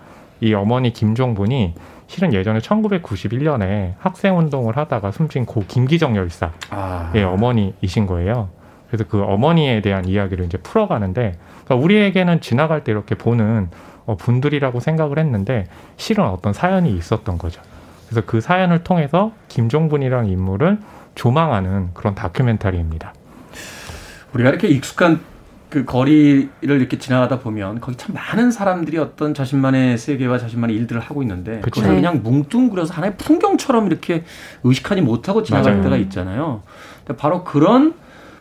이 어머니 김종분이 실은 예전에 1991년에 학생 운동을 하다가 숨진 고 김기정 열사 아. 의 어머니이신 거예요. 그래서 그 어머니에 대한 이야기를 이제 풀어가는데 그러니까 우리에게는 지나갈 때 이렇게 보는 어, 분들이라고 생각을 했는데 실은 어떤 사연이 있었던 거죠. 그래서 그 사연을 통해서 김종분이라는 인물을 조망하는 그런 다큐멘터리입니다. 우리가 이렇게 익숙한 그 거리를 이렇게 지나가다 보면 거기 참 많은 사람들이 어떤 자신만의 세계와 자신만의 일들을 하고 있는데 그쵸. 그걸 네. 그냥 뭉뚱그려서 하나의 풍경처럼 이렇게 의식하지 못하고 지나갈 맞아요. 때가 있잖아요. 근데 바로 그런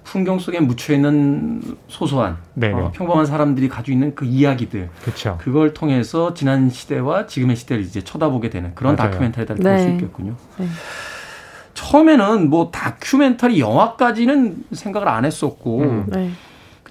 풍경 속에 묻혀 있는 소소한 네네. 어, 평범한 사람들이 가지고 있는 그 이야기들 그렇죠. 그걸 통해서 지난 시대와 지금의 시대를 이제 쳐다보게 되는 그런 맞아요. 다큐멘터리다 네. 볼수 있겠군요. 네. 처음에는 뭐 다큐멘터리 영화까지는 생각을 안 했었고 음. 네.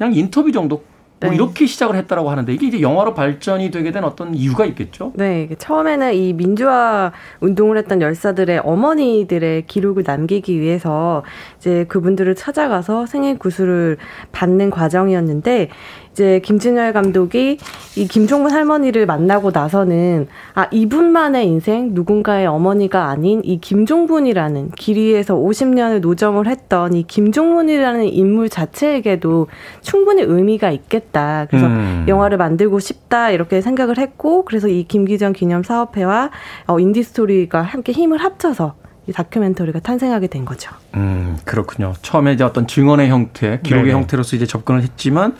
그냥 인터뷰 정도 뭐 네. 이렇게 시작을 했다라고 하는데 이게 이제 영화로 발전이 되게 된 어떤 이유가 있겠죠? 네, 처음에는 이 민주화 운동을 했던 열사들의 어머니들의 기록을 남기기 위해서 이제 그분들을 찾아가서 생일 구슬을 받는 과정이었는데 이제 김진열 감독이 이 김종문 할머니를 만나고 나서는 아 이분만의 인생 누군가의 어머니가 아닌 이 김종분이라는 길이에서 50년을 노점을 했던 이 김종문이라는 인물 자체에게도 충분히 의미가 있겠다. 그래서 음. 영화를 만들고 싶다 이렇게 생각을 했고 그래서 이 김기정 기념 사업회와 어, 인디스토리가 함께 힘을 합쳐서 이 다큐멘터리가 탄생하게 된 거죠. 음, 그렇군요. 처음에 이제 어떤 증언의 형태, 기록의 네네. 형태로서 이제 접근을 했지만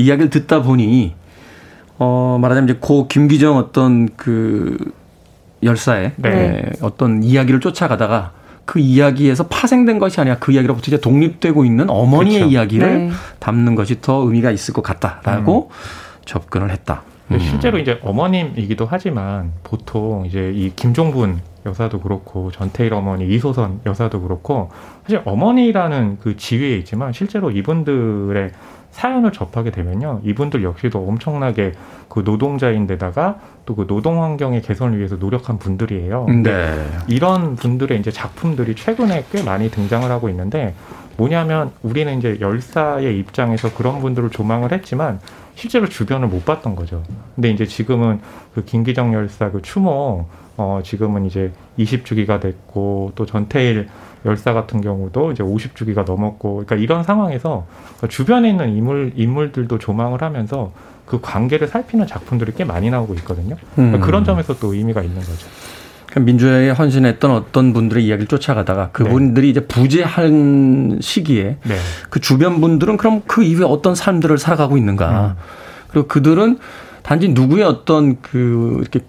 이야기를 듣다 보니 어 말하자면 이제 고 김기정 어떤 그 열사의 네. 에, 어떤 이야기를 쫓아가다가 그 이야기에서 파생된 것이 아니라 그 이야기로부터 이제 독립되고 있는 어머니의 그렇죠. 이야기를 네. 담는 것이 더 의미가 있을 것 같다라고 접근을 했다. 음. 실제로 이제 어머님이기도 하지만 보통 이제 이 김종분 여사도 그렇고 전태일 어머니 이소선 여사도 그렇고 사실 어머니라는 그 지위에 있지만 실제로 이분들의 사연을 접하게 되면요 이분들 역시도 엄청나게 그 노동자인데다가 또 그 노동 환경의 개선을 위해서 노력한 분들이에요. 네. 이런 분들의 이제 작품들이 최근에 꽤 많이 등장을 하고 있는데 뭐냐면 우리는 이제 열사의 입장에서 그런 분들을 조망을 했지만 실제로 주변을 못 봤던 거죠. 근데 이제 지금은 그 김기정 열사 그 추모 어 지금은 이제 20주기가 됐고 또 전태일 열사 같은 경우도 이제 50주기가 넘었고 그러니까 이런 상황에서 주변에 있는 인물 인물들도 조망을 하면서 그 관계를 살피는 작품들이 꽤 많이 나오고 있거든요. 그러니까 음. 그런 점에서 또 의미가 있는 거죠. 그러니까 민주화에 헌신했던 어떤 분들의 이야기를 쫓아가다가 그분들이 이제 부재한 시기에 네. 그 주변 분들은 그럼 그 이후에 어떤 삶들을 살아가고 있는가. 그리고 그들은 단지 누구의 어떤 그 이렇게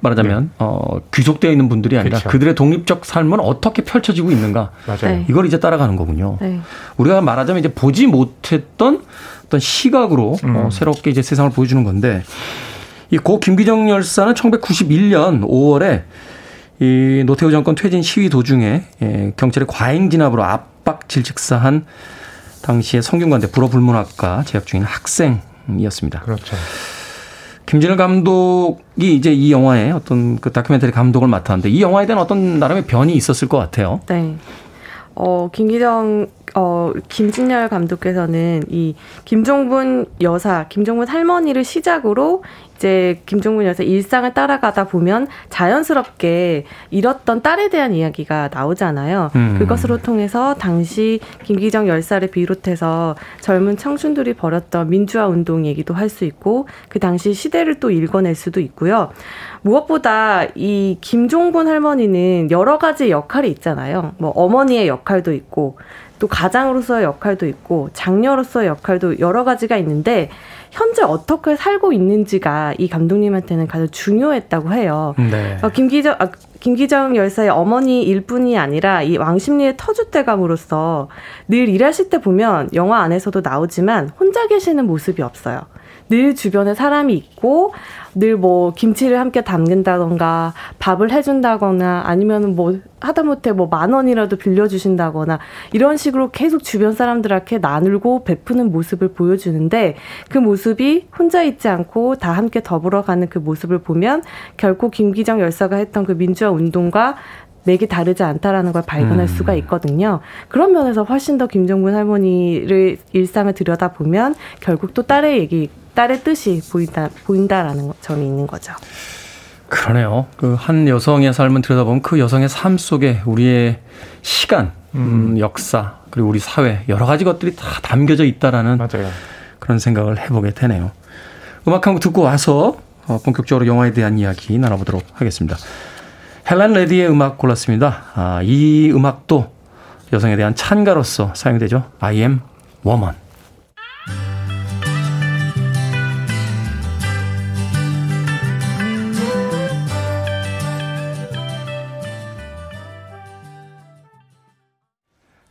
말하자면 어 귀속되어 있는 분들이 아니라 그렇죠. 그들의 독립적 삶은 어떻게 펼쳐지고 있는가. 맞아요. 네. 이걸 이제 따라가는 거군요. 네. 우리가 말하자면 이제 보지 못했던 어떤 시각으로 음. 어, 새롭게 이제 세상을 보여주는 건데 이 고 김기정 열사는 1991년 5월에 이 노태우 정권 퇴진 시위 도중에 예, 경찰의 과잉 진압으로 압박 질직사한 당시에 성균관대 불어불문학과 재학 중인 학생이었습니다. 그렇죠. 김진일 감독이 이제 이 영화의 어떤 그 다큐멘터리 감독을 맡았는데 이 영화에 대한 어떤 나름의 변이 있었을 것 같아요. 네. 어, 김기정 어, 김진열 감독께서는 이 김종분 여사, 김종분 할머니를 시작으로 이제 김종분 여사 일상을 따라가다 보면 자연스럽게 잃었던 딸에 대한 이야기가 나오잖아요. 음. 그것으로 통해서 당시 김기정 열사를 비롯해서 젊은 청춘들이 벌였던 민주화 운동 얘기도 할 수 있고 그 당시 시대를 또 읽어낼 수도 있고요. 무엇보다 이 김종분 할머니는 여러 가지 역할이 있잖아요. 뭐 어머니의 역할도 있고 또 가장으로서의 역할도 있고 장녀로서의 역할도 여러 가지가 있는데 현재 어떻게 살고 있는지가 이 감독님한테는 가장 중요했다고 해요. 네. 어, 김기정 아, 김기정 열사의 어머니 일 뿐이 아니라 이 왕십리의 터줏대감으로서 늘 일하실 때 보면 영화 안에서도 나오지만 혼자 계시는 모습이 없어요. 늘 주변에 사람이 있고 늘 뭐 김치를 함께 담근다던가 밥을 해준다거나 아니면 뭐 하다못해 뭐 만 원이라도 빌려주신다거나 이런 식으로 계속 주변 사람들한테 나누고 베푸는 모습을 보여주는데 그 모습이 혼자 있지 않고 다 함께 더불어 가는 그 모습을 보면 결코 김기정 열사가 했던 그 민주화 운동과 맥이 다르지 않다라는 걸 발견할 음. 수가 있거든요. 그런 면에서 훨씬 더 김정근 할머니를 일상을 들여다 보면 결국 또 딸의 얘기 딸의 뜻이 보인다 보인다라는 점이 있는 거죠. 그러네요. 그 한 여성의 삶을 들여다보면 그 여성의 삶 속에 우리의 시간, 음, 음. 역사 그리고 우리 사회 여러 가지 것들이 다 담겨져 있다라는 맞아요. 그런 생각을 해보게 되네요. 음악 한 곡 듣고 와서 어, 본격적으로 영화에 대한 이야기 나눠보도록 하겠습니다. 헬란 레디의 음악 골랐습니다. 아, 이 음악도 여성에 대한 찬가로서 사용되죠. I am woman.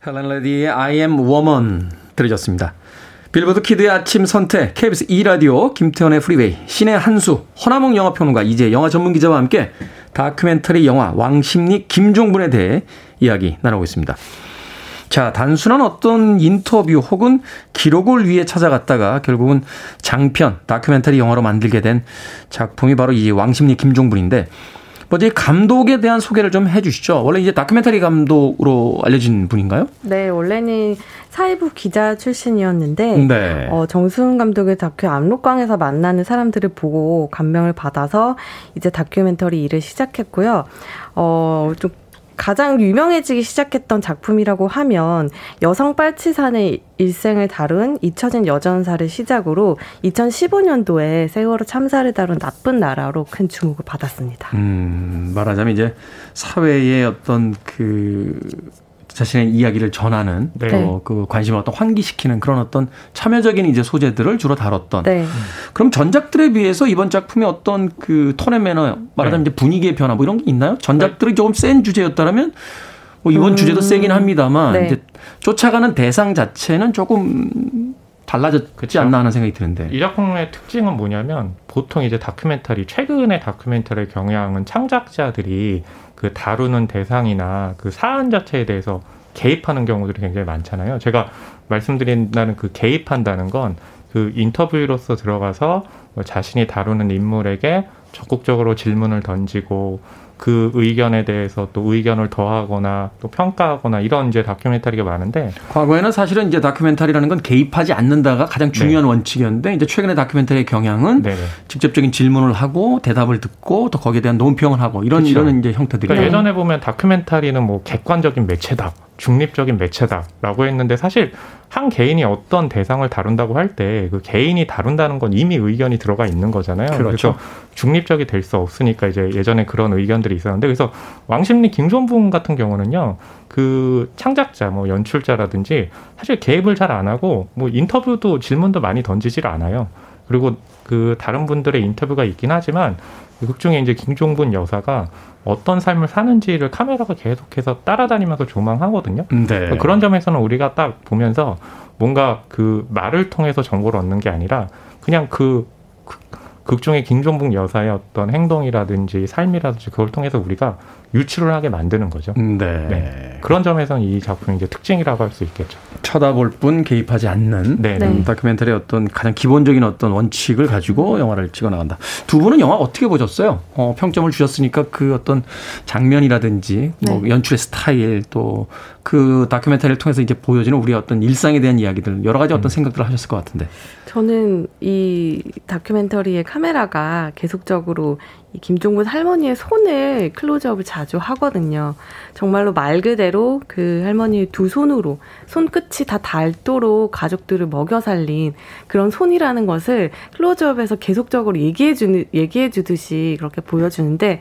헬렌 레디의 I am woman 들으셨습니다. 빌보드 키드의 아침 선택, KBS 2라디오, 김태훈의 Freeway, 신의 한수, 허남웅 영화평론가, 이제 영화 전문 기자와 함께 다큐멘터리 영화 왕십리 김종분에 대해 이야기 나누고 있습니다. 자, 단순한 어떤 인터뷰 혹은 기록을 위해 찾아갔다가 결국은 장편, 다큐멘터리 영화로 만들게 된 작품이 바로 이 왕십리 김종분인데 먼저 이 감독에 대한 소개를 좀 해주시죠. 원래 이제 다큐멘터리 감독으로 알려진 분인가요? 네, 원래는 사회부 기자 출신이었는데 네. 어, 정수훈 감독의 다큐 압록강에서 만나는 사람들을 보고 감명을 받아서 이제 다큐멘터리 일을 시작했고요. 어, 좀 가장 유명해지기 시작했던 작품이라고 하면 여성 빨치산의 일생을 다룬 잊혀진 여전사를 시작으로 2015년도에 세월호 참사를 다룬 나쁜 나라로 큰 주목을 받았습니다. 음, 말하자면 이제 사회의 어떤 그 자신의 이야기를 전하는 네. 또그 관심을 어떤 환기시키는 그런 어떤 참여적인 이제 소재들을 주로 다뤘던. 네. 그럼 전작들에 비해서 이번 작품의 어떤 그 톤의 매너 말하자면 네. 이제 분위기의 변화 뭐 이런 게 있나요? 전작들이 조금 센 주제였다면 뭐 이번 음. 주제도 세긴 합니다만 네. 이제 쫓아가는 대상 자체는 조금 달라졌지 그렇죠. 않나 하는 생각이 드는데. 이 작품의 특징은 뭐냐면 보통 이제 다큐멘터리 최근의 다큐멘터리 경향은 창작자들이 그 다루는 대상이나 그 사안 자체에 대해서 개입하는 경우들이 굉장히 많잖아요. 제가 말씀드린다는 그 개입한다는 건 그 인터뷰로서 들어가서 뭐 자신이 다루는 인물에게 적극적으로 질문을 던지고 그 의견에 대해서 또 의견을 더하거나 또 평가하거나 이런 이제 다큐멘터리가 많은데 과거에는 사실은 이제 다큐멘터리라는 건 개입하지 않는다가 가장 중요한 네. 원칙이었는데 이제 최근에 다큐멘터리의 경향은 네 직접적인 질문을 하고 대답을 듣고 또 거기에 대한 논평을 하고 이런 그렇죠. 이런 이제 형태들이 그러니까 예전에 보면 다큐멘터리는 뭐 객관적인 매체다 중립적인 매체다라고 했는데 사실 한 개인이 어떤 대상을 다룬다고 할 때 그 개인이 다룬다는 건 이미 의견이 들어가 있는 거잖아요. 그렇죠. 그래서 중립적이 될 수 없으니까 이제 예전에 그런 의견들이 있었는데 그래서 왕십리 김선붕 같은 경우는요. 그 창작자 뭐 연출자라든지 사실 개입을 잘 안 하고 뭐 인터뷰도 질문도 많이 던지질 않아요. 그리고 그 다른 분들의 인터뷰가 있긴 하지만 극 중에 이제 김종분 여사가 어떤 삶을 사는지를 카메라가 계속해서 따라다니면서 조망하거든요. 네. 그런 점에서는 우리가 딱 보면서 뭔가 그 말을 통해서 정보를 얻는 게 아니라 그냥 그 극중의 김종북 여사의 어떤 행동이라든지 삶이라든지 그걸 통해서 우리가 유출을 하게 만드는 거죠. 네. 네. 그런 점에서는 이 작품의 이제 특징이라고 할 수 있겠죠. 쳐다볼 뿐 개입하지 않는 네. 네. 음, 다큐멘터리의 어떤 가장 기본적인 어떤 원칙을 가지고 영화를 찍어 나간다. 두 분은 영화 어떻게 보셨어요? 어, 평점을 주셨으니까 그 어떤 장면이라든지 뭐 네. 연출의 스타일 또 그 다큐멘터리를 통해서 이제 보여지는 우리의 어떤 일상에 대한 이야기들 여러 가지 어떤 생각들을 하셨을 것 같은데. 저는 이 다큐멘터리의 카메라가 계속적으로 이 김종근 할머니의 손을 클로즈업을 자주 하거든요. 정말로 말 그대로 그 할머니의 두 손으로 손끝이 다 닳도록 가족들을 먹여 살린 그런 손이라는 것을 클로즈업에서 계속적으로 얘기해 주는 얘기해 주듯이 그렇게 보여주는데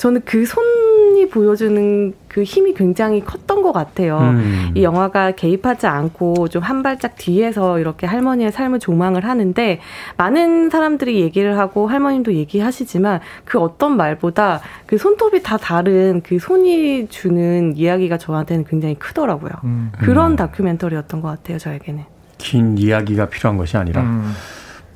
저는 그 손이 보여주는 그 힘이 굉장히 컸던 것 같아요. 음. 이 영화가 개입하지 않고 좀 한 발짝 뒤에서 이렇게 할머니의 삶을 조망을 하는데 많은 사람들이 얘기를 하고 할머님도 얘기하시지만 그 어떤 말보다 그 손톱이 다 다른 그 손이 주는 이야기가 저한테는 굉장히 크더라고요. 음. 그런 다큐멘터리였던 것 같아요, 저에게는. 긴 이야기가 필요한 것이 아니라 음.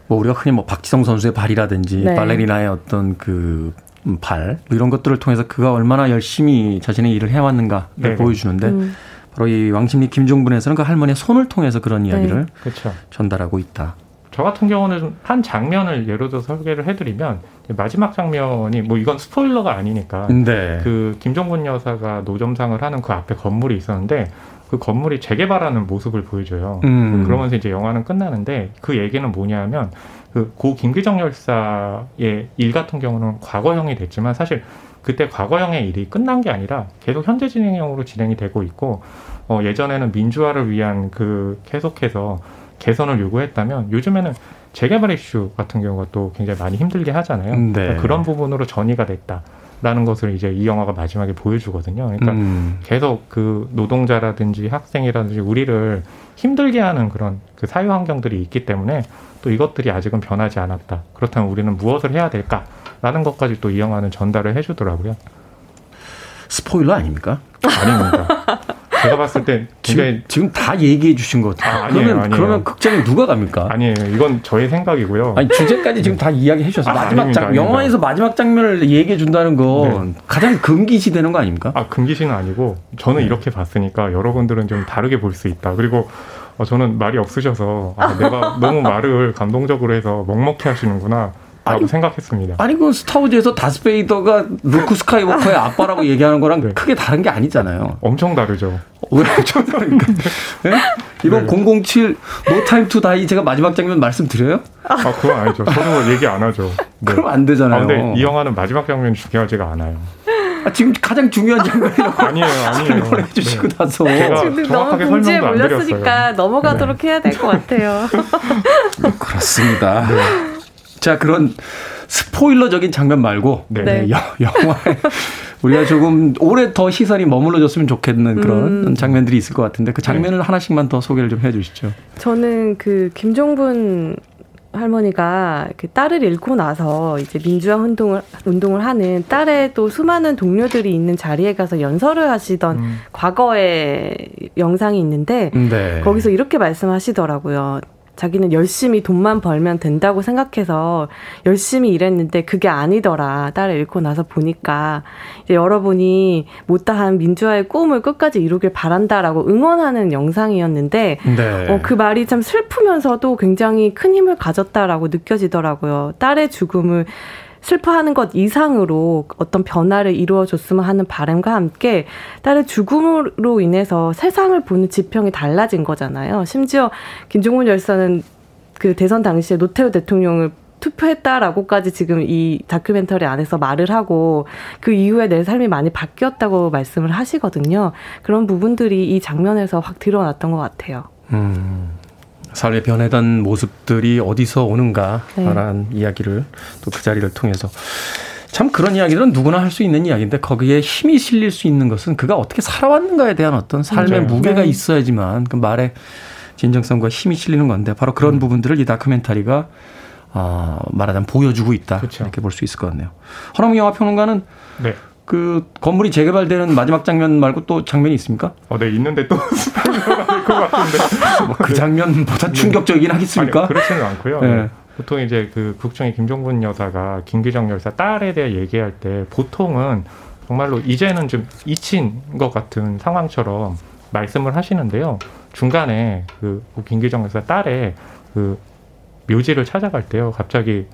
뭐 우리가 흔히 뭐 박지성 선수의 발이라든지 네. 발레리나의 어떤 그 음, 발, 뭐 이런 것들을 통해서 그가 얼마나 열심히 자신의 일을 해왔는가를 네네. 보여주는데 음. 바로 이 왕십리 김종분에서는 그 할머니의 손을 통해서 그런 이야기를 그렇죠. 전달하고 있다. 저 같은 경우는 좀한 장면을 예를 들어 서 설계를 해드리면 마지막 장면이 뭐 이건 스포일러가 아니니까 네. 그 김정군 여사가 노점상을 하는 그 앞에 건물이 있었는데 그 건물이 재개발하는 모습을 보여줘요. 음. 그러면서 이제 영화는 끝나는데 그 얘기는 뭐냐면 그 고 김기정 열사의 일 같은 경우는 과거형이 됐지만 사실 그때 과거형의 일이 끝난 게 아니라 계속 현재 진행형으로 진행이 되고 있고 어 예전에는 민주화를 위한 그 계속해서 개선을 요구했다면 요즘에는 재개발 이슈 같은 경우가 또 굉장히 많이 힘들게 하잖아요. 네. 그러니까 그런 부분으로 전이가 됐다 라는 것을 이제 이 영화가 마지막에 보여주거든요. 그러니까 음. 계속 그 노동자라든지 학생이라든지 우리를 힘들게 하는 그런 그 사회 환경들이 있기 때문에 또 이것들이 아직은 변하지 않았다. 그렇다면 우리는 무엇을 해야 될까라는 것까지 또 이 영화는 전달을 해주더라고요. 스포일러 아닙니까? 아닙니다. 제가 봤을 때 지금, 지금 다 얘기해 주신 것 같아요. 아, 아니에요, 그러면, 아니에요. 그러면 극장에 누가 갑니까? 아니에요. 이건 저의 생각이고요. 아니 주제까지 지금 다 이야기해 주셔서 아, 마지막 아닙니다, 장 아닙니다. 영화에서 마지막 장면을 얘기해 준다는 건 가장 금기시 되는 거 아닙니까? 아 금기시는 아니고 저는 네. 이렇게 봤으니까 여러분들은 좀 다르게 볼 수 있다. 그리고 어, 저는 말이 없으셔서 아, 내가 너무 말을 감동적으로 해서 먹먹해 하시는구나. 라고 아니, 생각했습니다. 아니 그 스타워즈에서 다스베이더가 루크 스카이워커의 아빠라고 얘기하는 거랑 네. 크게 다른 게 아니잖아요. 엄청 다르죠. 왜 저러니까? 이번 007 No Time to Die 제가 마지막 장면 말씀드려요? 아 그건 아니죠. 저도 얘기 안 하죠. 네. 그럼 안 아, 되잖아요. 근데 이 영화는 마지막 장면이 중요하지가 않아요. 아, 지금 가장 중요한 장면이라고 아니에요, 아니에요. 설명해 주시고 네. 나서 지금 너무 안 몰렸으니까 드렸어요. 네. 넘어가도록 해야 될 것 같아요. 그렇습니다. 네. 자 그런 스포일러적인 장면 말고 네. 네. 여, 영화에 우리가 조금 오래 더 시선이 머물러졌으면 좋겠는 그런 음. 장면들이 있을 것 같은데 그 장면을 하나씩만 더 소개를 좀 해주시죠. 저는 그 김종분 할머니가 그 딸을 잃고 나서 이제 민주화 운동을 운동을 하는 딸의 또 수많은 동료들이 있는 자리에 가서 연설을 하시던 음. 과거의 영상이 있는데 네. 거기서 이렇게 말씀하시더라고요. 자기는 열심히 돈만 벌면 된다고 생각해서 열심히 일했는데 그게 아니더라. 딸을 잃고 나서 보니까 이제 여러분이 못다한 민주화의 꿈을 끝까지 이루길 바란다라고 응원하는 영상이었는데 네. 어, 그 말이 참 슬프면서도 굉장히 큰 힘을 가졌다라고 느껴지더라고요. 딸의 죽음을 슬퍼하는 것 이상으로 어떤 변화를 이루어줬으면 하는 바람과 함께 딸의 죽음으로 인해서 세상을 보는 지평이 달라진 거잖아요. 심지어 김종문 열사는 그 대선 당시에 노태우 대통령을 투표했다라고까지 지금 이 다큐멘터리 안에서 말을 하고 그 이후에 내 삶이 많이 바뀌었다고 말씀을 하시거든요. 그런 부분들이 이 장면에서 확 드러났던 것 같아요. 음, 삶의 변해던 모습들이 어디서 오는가라는 이야기를 또 그 자리를 통해서 참 그런 이야기들은 누구나 할 수 있는 이야기인데 거기에 힘이 실릴 수 있는 것은 그가 어떻게 살아왔는가에 대한 어떤 삶의 맞아요. 무게가 네. 있어야지만 그 말에 진정성과 힘이 실리는 건데 바로 그런 부분들을 이 다큐멘터리가 아, 말하자면 보여주고 있다 그쵸. 이렇게 볼 수 있을 것 같네요. 허남 영화 평론가는 네. 그 건물이 재개발되는 마지막 장면 말고 또 장면이 있습니까? 어, 네 있는데 또 스포일러가 될것 같은데. 뭐 그 장면보다 충격적이긴 하겠습니까? 아니, 그렇지는 않고요. 네. 보통 이제 그 국정의 김종분 여사가 김기정 열사 딸에 대해 얘기할 때 보통은 정말로 이제는 좀 잊힌 것 같은 상황처럼 말씀을 하시는데요. 중간에 그 김기정 여사 딸의 그 묘지를 찾아갈 때요. 갑자기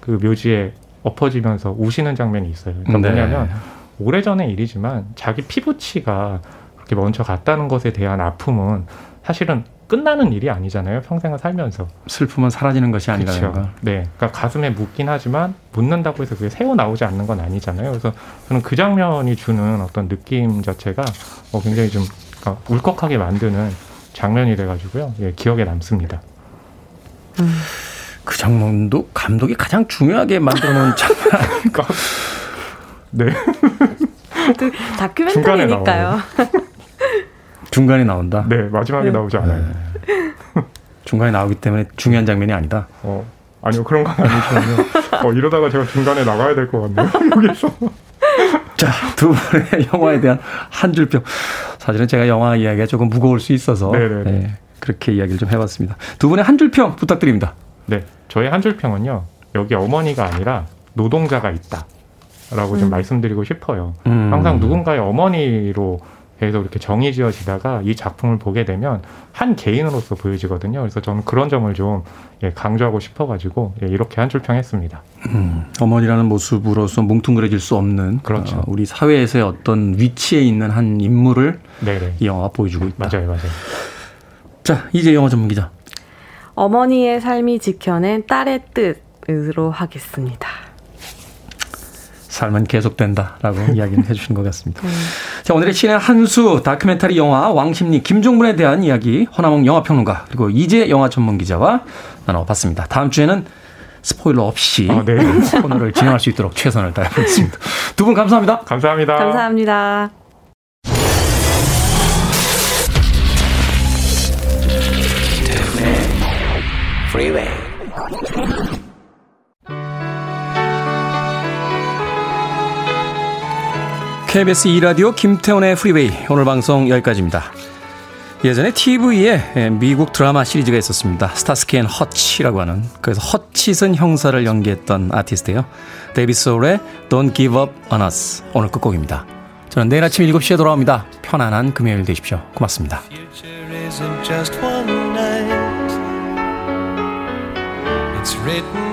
그 묘지에 엎어지면서 우시는 장면이 있어요. 그러니까 네. 뭐냐면 오래전의 일이지만 자기 피부치가 그렇게 먼저 갔다는 것에 대한 아픔은 사실은 끝나는 일이 아니잖아요. 평생을 살면서. 슬픔은 사라지는 것이 아니라는 그렇죠. 거. 네. 그러니까 가슴에 묻긴 하지만 묻는다고 해서 그게 새어 나오지 않는 건 아니잖아요. 그래서 저는 그 장면이 주는 어떤 느낌 자체가 어, 굉장히 좀 그러니까 울컥하게 만드는 장면이 돼가지고요. 예, 기억에 남습니다. 그 장면도 감독이 가장 중요하게 만들어 놓은 장면 아닐까? 네. 또 다큐멘터리니까요. 중간에 나온다. 네. 마지막에 나오지 않아요. 중간에 나오기 때문에 중요한 장면이 아니다. 어, 아니요. 그런 건 아니지만요. 어, 이러다가 제가 중간에 나가야 될 것 같네요. 여기서. 자, 두 분의 영화에 대한 한 줄 평. 사실은 제가 영화 이야기가 조금 무거울 수 있어서 네네네. 네, 그렇게 이야기를 좀 해봤습니다. 두 분의 한 줄 평 부탁드립니다. 네. 저의 한 줄 평은요. 여기 어머니가 아니라 노동자가 있다. 라고 좀 말씀드리고 싶어요. 음. 항상 누군가의 어머니로 계속 이렇게 정의 지어지다가 이 작품을 보게 되면 한 개인으로서 보여지거든요. 그래서 저는 그런 점을 좀 예, 강조하고 싶어가지고 예, 이렇게 한 줄평 했습니다. 어머니라는 모습으로서 뭉뚱그려질 수 없는 그렇죠. 어, 우리 사회에서의 어떤 위치에 있는 한 인물을 네네. 이 영화가 보여주고 있다. 맞아요, 맞아요. 자, 이제 영화 전문 기자. 어머니의 삶이 지켜낸 딸의 뜻으로 하겠습니다. 삶은 계속된다라고 이야기를 해주신 것 같습니다. 자, 오늘의 신의 한수 다큐멘터리 영화 왕십리 김종문에 대한 이야기 허남홍 영화평론가 그리고 이재 영화 전문 기자와 나눠봤습니다. 다음 주에는 스포일러 없이 아, 네. 코너를 진행할 수 있도록 최선을 다해보겠습니다. 두 분 감사합니다. 감사합니다. 감사합니다. Freeway. KBS 2라디오 김태훈의 Freeway 오늘 방송 여기까지입니다. 예전에 TV에 미국 드라마 시리즈가 있었습니다. Starsky and Hutch라고 하는 그래서 허치슨 형사를 연기했던 아티스트예요. 데이비드 소울의 Don't Give Up On Us 오늘 끝곡입니다. 저는 내일 아침 7시에 돌아옵니다. 편안한 금요일 되십시오. 고맙습니다. It's written